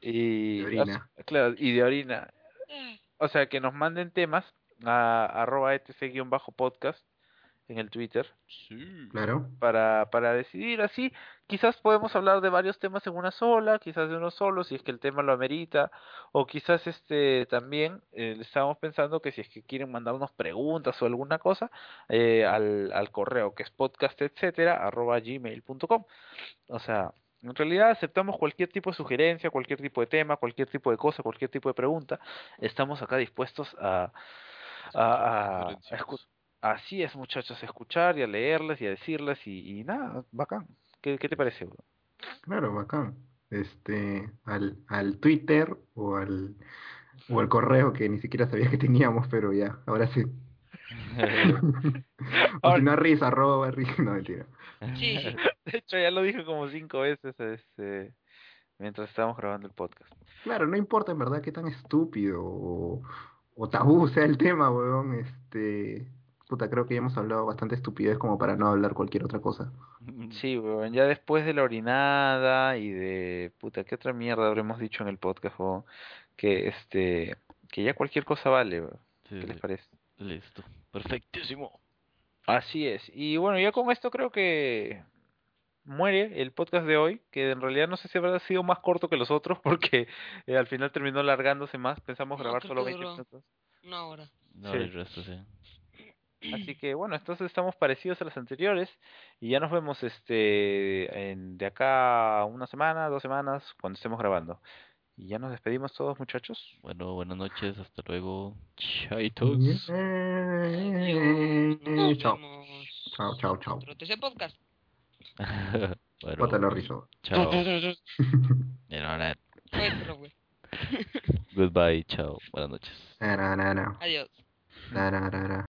y, De orina. claro, y de orina. Ah, O sea, que nos manden temas a arroba etc-podcast en el Twitter Sí. Claro. para, para decidir así. Quizás podemos hablar de varios temas en una sola, quizás de uno solo, si es que el tema lo amerita, o quizás este también eh, estábamos pensando que si es que quieren mandarnos preguntas o alguna cosa eh, al, al correo que es podcast etcétera arroba gmail.com. O sea, en realidad aceptamos cualquier tipo de sugerencia, cualquier tipo de tema, cualquier tipo de cosa, cualquier tipo de pregunta. Estamos acá dispuestos a, a. Así es, muchachos, a escuchar y a leerles y a decirles y, y nada, bacán. ¿Qué, qué te parece? bro? Claro, bacán. Este, al, al Twitter o al, o al correo que ni siquiera sabía que teníamos, pero ya, ahora sí. o si no, risa, arroba, risa, no, mentira. Sí, sí. De hecho, ya lo dije como cinco veces este, mientras estábamos grabando el podcast. Claro, no importa en verdad qué tan estúpido o, o tabú sea el tema, weón, este, puta, creo que ya hemos hablado bastante estupidez como para no hablar cualquier otra cosa. Sí, weón, ya después de la orinada y de puta, ¿qué otra mierda habremos dicho en el podcast, weón? Que este, que ya cualquier cosa vale, weón. Sí, ¿Qué les parece? Listo. Perfectísimo. Así es. Y bueno, ya con esto creo que muere el podcast de hoy, que en realidad no sé si habrá sido más corto que los otros porque eh, al final terminó largándose más. Pensamos No, grabar solo que 20 duró. minutos. Una hora. No, Sí. el resto sí. Así que bueno, entonces estamos parecidos a las anteriores y ya nos vemos este en, de acá una semana, dos semanas, cuando estemos grabando. Y ya nos despedimos todos, muchachos. Bueno, buenas noches. Hasta luego. Chaitos. Chao, chao, chao, chao. Podcast. bueno, rizo. chao. Goodbye. Chao. Buenas noches. Na, na, na, na. Adiós. Na, na, na, na.